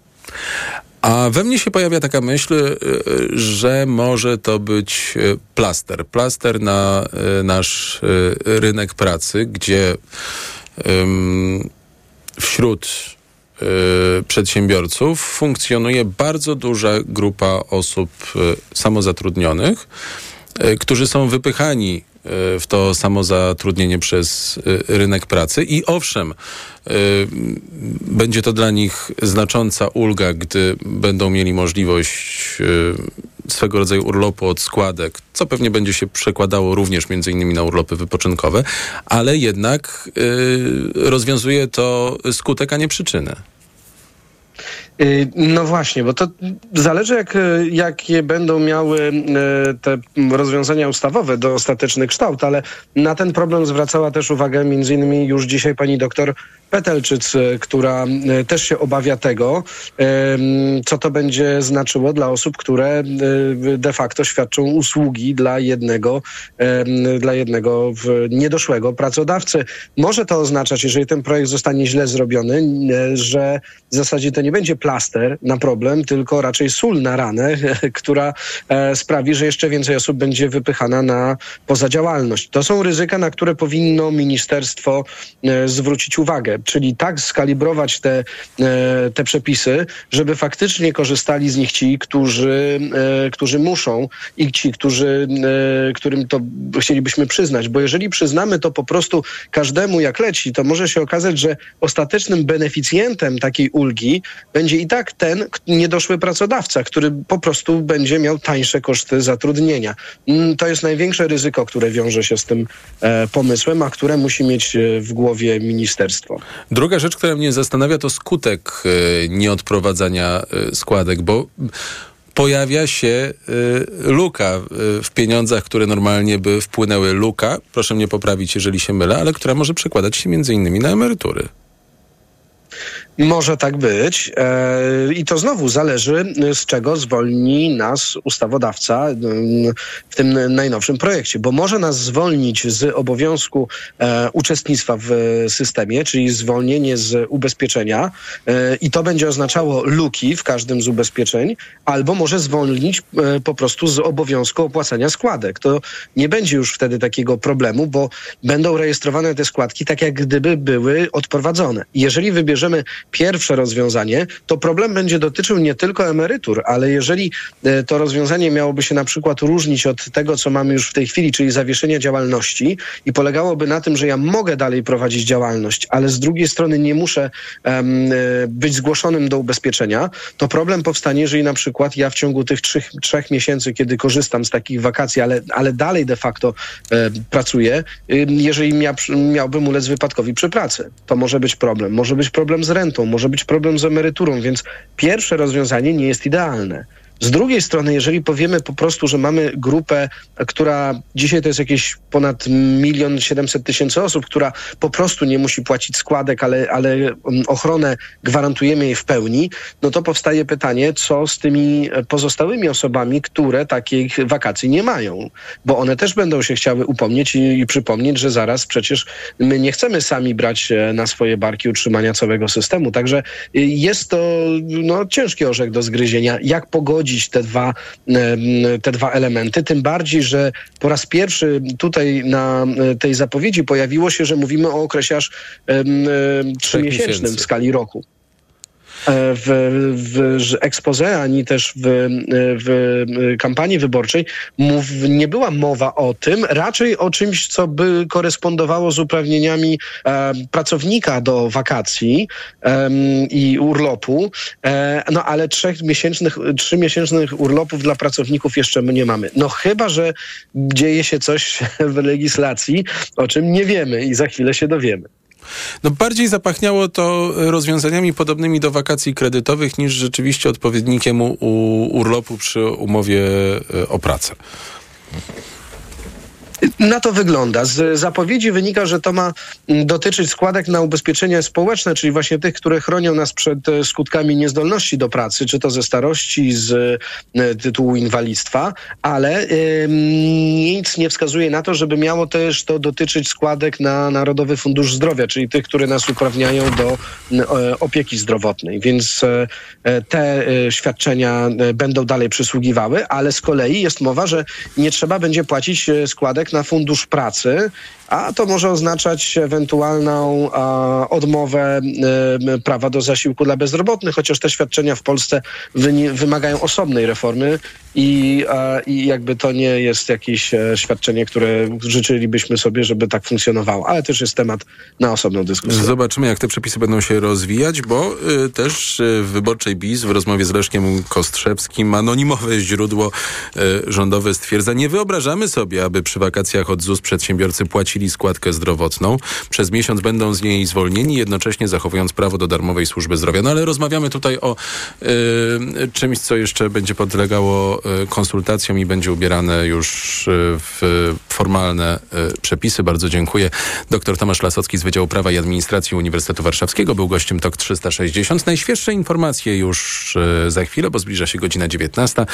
A we mnie się pojawia taka myśl, y, y, że może to być y, plaster. Plaster na nasz rynek pracy, gdzie wśród przedsiębiorców funkcjonuje bardzo duża grupa osób samozatrudnionych, którzy są wypychani w to samozatrudnienie przez rynek pracy i owszem, będzie to dla nich znacząca ulga, gdy będą mieli możliwość swego rodzaju urlopu od składek, co pewnie będzie się przekładało również między innymi na urlopy wypoczynkowe, ale jednak rozwiązuje to skutek, a nie przyczynę. Y, no właśnie, bo to zależy, jak, jakie będą miały y, te rozwiązania ustawowe do ostateczny kształt, ale na ten problem zwracała też uwagę między innymi już dzisiaj pani doktor Petelczyc, e, która e, też się obawia tego, co to będzie znaczyło dla osób, które e, de facto świadczą usługi dla jednego, dla jednego niedoszłego pracodawcy. Może to oznaczać, jeżeli ten projekt zostanie źle zrobiony, że w zasadzie to nie będzie plaster na problem, tylko raczej sól na ranę, <laughs> która sprawi, że jeszcze więcej osób będzie wypychana na pozadziałalność. To są ryzyka, na które powinno ministerstwo zwrócić uwagę czyli tak skalibrować te, e, te przepisy, żeby faktycznie korzystali z nich ci, którzy, e, którzy muszą i ci, którzy, e, którym to chcielibyśmy przyznać. Bo jeżeli przyznamy to po prostu każdemu jak leci, to może się okazać, że ostatecznym beneficjentem takiej ulgi będzie i tak ten niedoszły pracodawca, który po prostu będzie miał tańsze koszty zatrudnienia. Mm, to jest największe ryzyko, które wiąże się z tym pomysłem, a które musi mieć w głowie ministerstwo. Druga rzecz, która mnie zastanawia, to skutek e, nieodprowadzania e, składek, bo pojawia się e, luka w pieniądzach, które normalnie by wpłynęły. Luka, proszę mnie poprawić, jeżeli się mylę, ale która może przekładać się między innymi na emerytury. Może tak być. E, I to znowu zależy, z czego zwolni nas ustawodawca w tym najnowszym projekcie, bo może nas zwolnić z obowiązku e, uczestnictwa w systemie, czyli zwolnienie z ubezpieczenia, e, i to będzie oznaczało luki w każdym z ubezpieczeń, albo może zwolnić po prostu z obowiązku opłacania składek. To nie będzie już wtedy takiego problemu, bo będą rejestrowane te składki tak, jak gdyby były odprowadzone. Jeżeli wybierzemy pierwsze rozwiązanie, to problem będzie dotyczył nie tylko emerytur, ale jeżeli e, to rozwiązanie miałoby się na przykład różnić od tego, co mamy już w tej chwili, czyli zawieszenia działalności i polegałoby na tym, że ja mogę dalej prowadzić działalność, ale z drugiej strony nie muszę um, być zgłoszonym do ubezpieczenia, to problem powstanie, jeżeli na przykład ja w ciągu tych trzech, trzech miesięcy, kiedy korzystam z takich wakacji, ale, ale dalej de facto e, pracuję, jeżeli mia, miałbym ulec wypadkowi przy pracy, to może być problem. Może być problem z rentą, może być problem z emeryturą, więc pierwsze rozwiązanie nie jest idealne. Z drugiej strony, jeżeli powiemy po prostu, że mamy grupę, która dzisiaj to jest jakieś ponad milion siedemset tysięcy osób, która po prostu nie musi płacić składek, ale, ale mm, ochronę gwarantujemy jej w pełni, no to powstaje pytanie, co z tymi pozostałymi osobami, które takich wakacji nie mają, bo one też będą się chciały upomnieć i, i przypomnieć, że zaraz przecież my nie chcemy sami brać na swoje barki utrzymania całego systemu. Także y, jest to no, ciężki orzech do zgryzienia, jak pogodzić te dwa, te dwa elementy. Tym bardziej, że po raz pierwszy tutaj na e, tej zapowiedzi pojawiło się, że mówimy o okresie aż trzymiesięcznym w skali roku. E, w, w expose, ani też w, w kampanii wyborczej mów, nie była mowa o tym, raczej o czymś, co by korespondowało z uprawnieniami e, pracownika do wakacji e, i urlopu, e, no ale trzech miesięcznych, trzymiesięcznych urlopów dla pracowników jeszcze nie mamy. No chyba, że dzieje się coś <laughs> w legislacji, o czym nie wiemy i za chwilę się dowiemy. No bardziej zapachniało to rozwiązaniami podobnymi do wakacji kredytowych niż rzeczywiście odpowiednikiem u, urlopu przy umowie e, o pracę. Na to wygląda. Z zapowiedzi wynika, że to ma dotyczyć składek na ubezpieczenia społeczne, czyli właśnie tych, które chronią nas przed e, skutkami niezdolności do pracy, czy to ze starości, z e, tytułu inwalidztwa, ale nic nie wskazuje na to, żeby miało też to dotyczyć składek na Narodowy Fundusz Zdrowia, czyli tych, które nas uprawniają do y, opieki zdrowotnej. Więc te świadczenia będą dalej przysługiwały, ale z kolei jest mowa, że nie trzeba będzie płacić składek na Fundusz Pracy, a to może oznaczać ewentualną a, odmowę y, prawa do zasiłku dla bezrobotnych, chociaż te świadczenia w Polsce wymagają osobnej reformy i, a, i jakby to nie jest jakieś e, świadczenie, które życzylibyśmy sobie, żeby tak funkcjonowało, ale też jest temat na osobną dyskusję. Zobaczymy, jak te przepisy będą się rozwijać, bo y, też y, w Wyborczej BIS w rozmowie z Leszkiem Kostrzewskim anonimowe źródło y, rządowe stwierdza, nie wyobrażamy sobie, aby przy wakacjach od ZUS przedsiębiorcy płacili składkę zdrowotną. Przez miesiąc będą z niej zwolnieni, jednocześnie zachowując prawo do darmowej służby zdrowia. No ale rozmawiamy tutaj o y, czymś, co jeszcze będzie podlegało y, konsultacjom i będzie ubierane już y, w formalne y, przepisy. Bardzo dziękuję. Dr Tomasz Lasocki z Wydziału Prawa i Administracji Uniwersytetu Warszawskiego był gościem TOK 360. Najświeższe informacje już y, za chwilę, bo zbliża się godzina 19.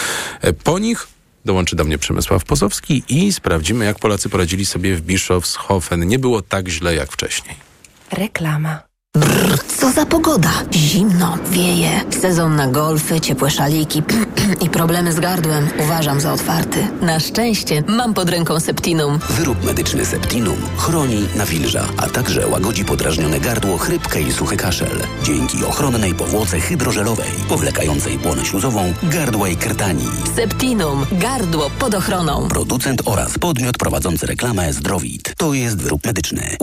Po nich Dołączy do mnie Przemysław Pozowski i sprawdzimy, jak Polacy poradzili sobie w Bischofshofen. Nie było tak źle jak wcześniej. Reklama. Brrr, co za pogoda. Zimno, wieje, sezon na golfy, ciepłe szaliki <clears throat> i problemy z gardłem uważam za otwarty. Na szczęście mam pod ręką Septinum. Wyrób medyczny Septinum chroni, nawilża, a także łagodzi podrażnione gardło, chrypkę i suchy kaszel. Dzięki ochronnej powłoce hydrożelowej, powlekającej błonę śluzową, gardła i krtani. Septinum. Gardło pod ochroną. Producent oraz podmiot prowadzący reklamę Zdrowit. To jest wyrób medyczny.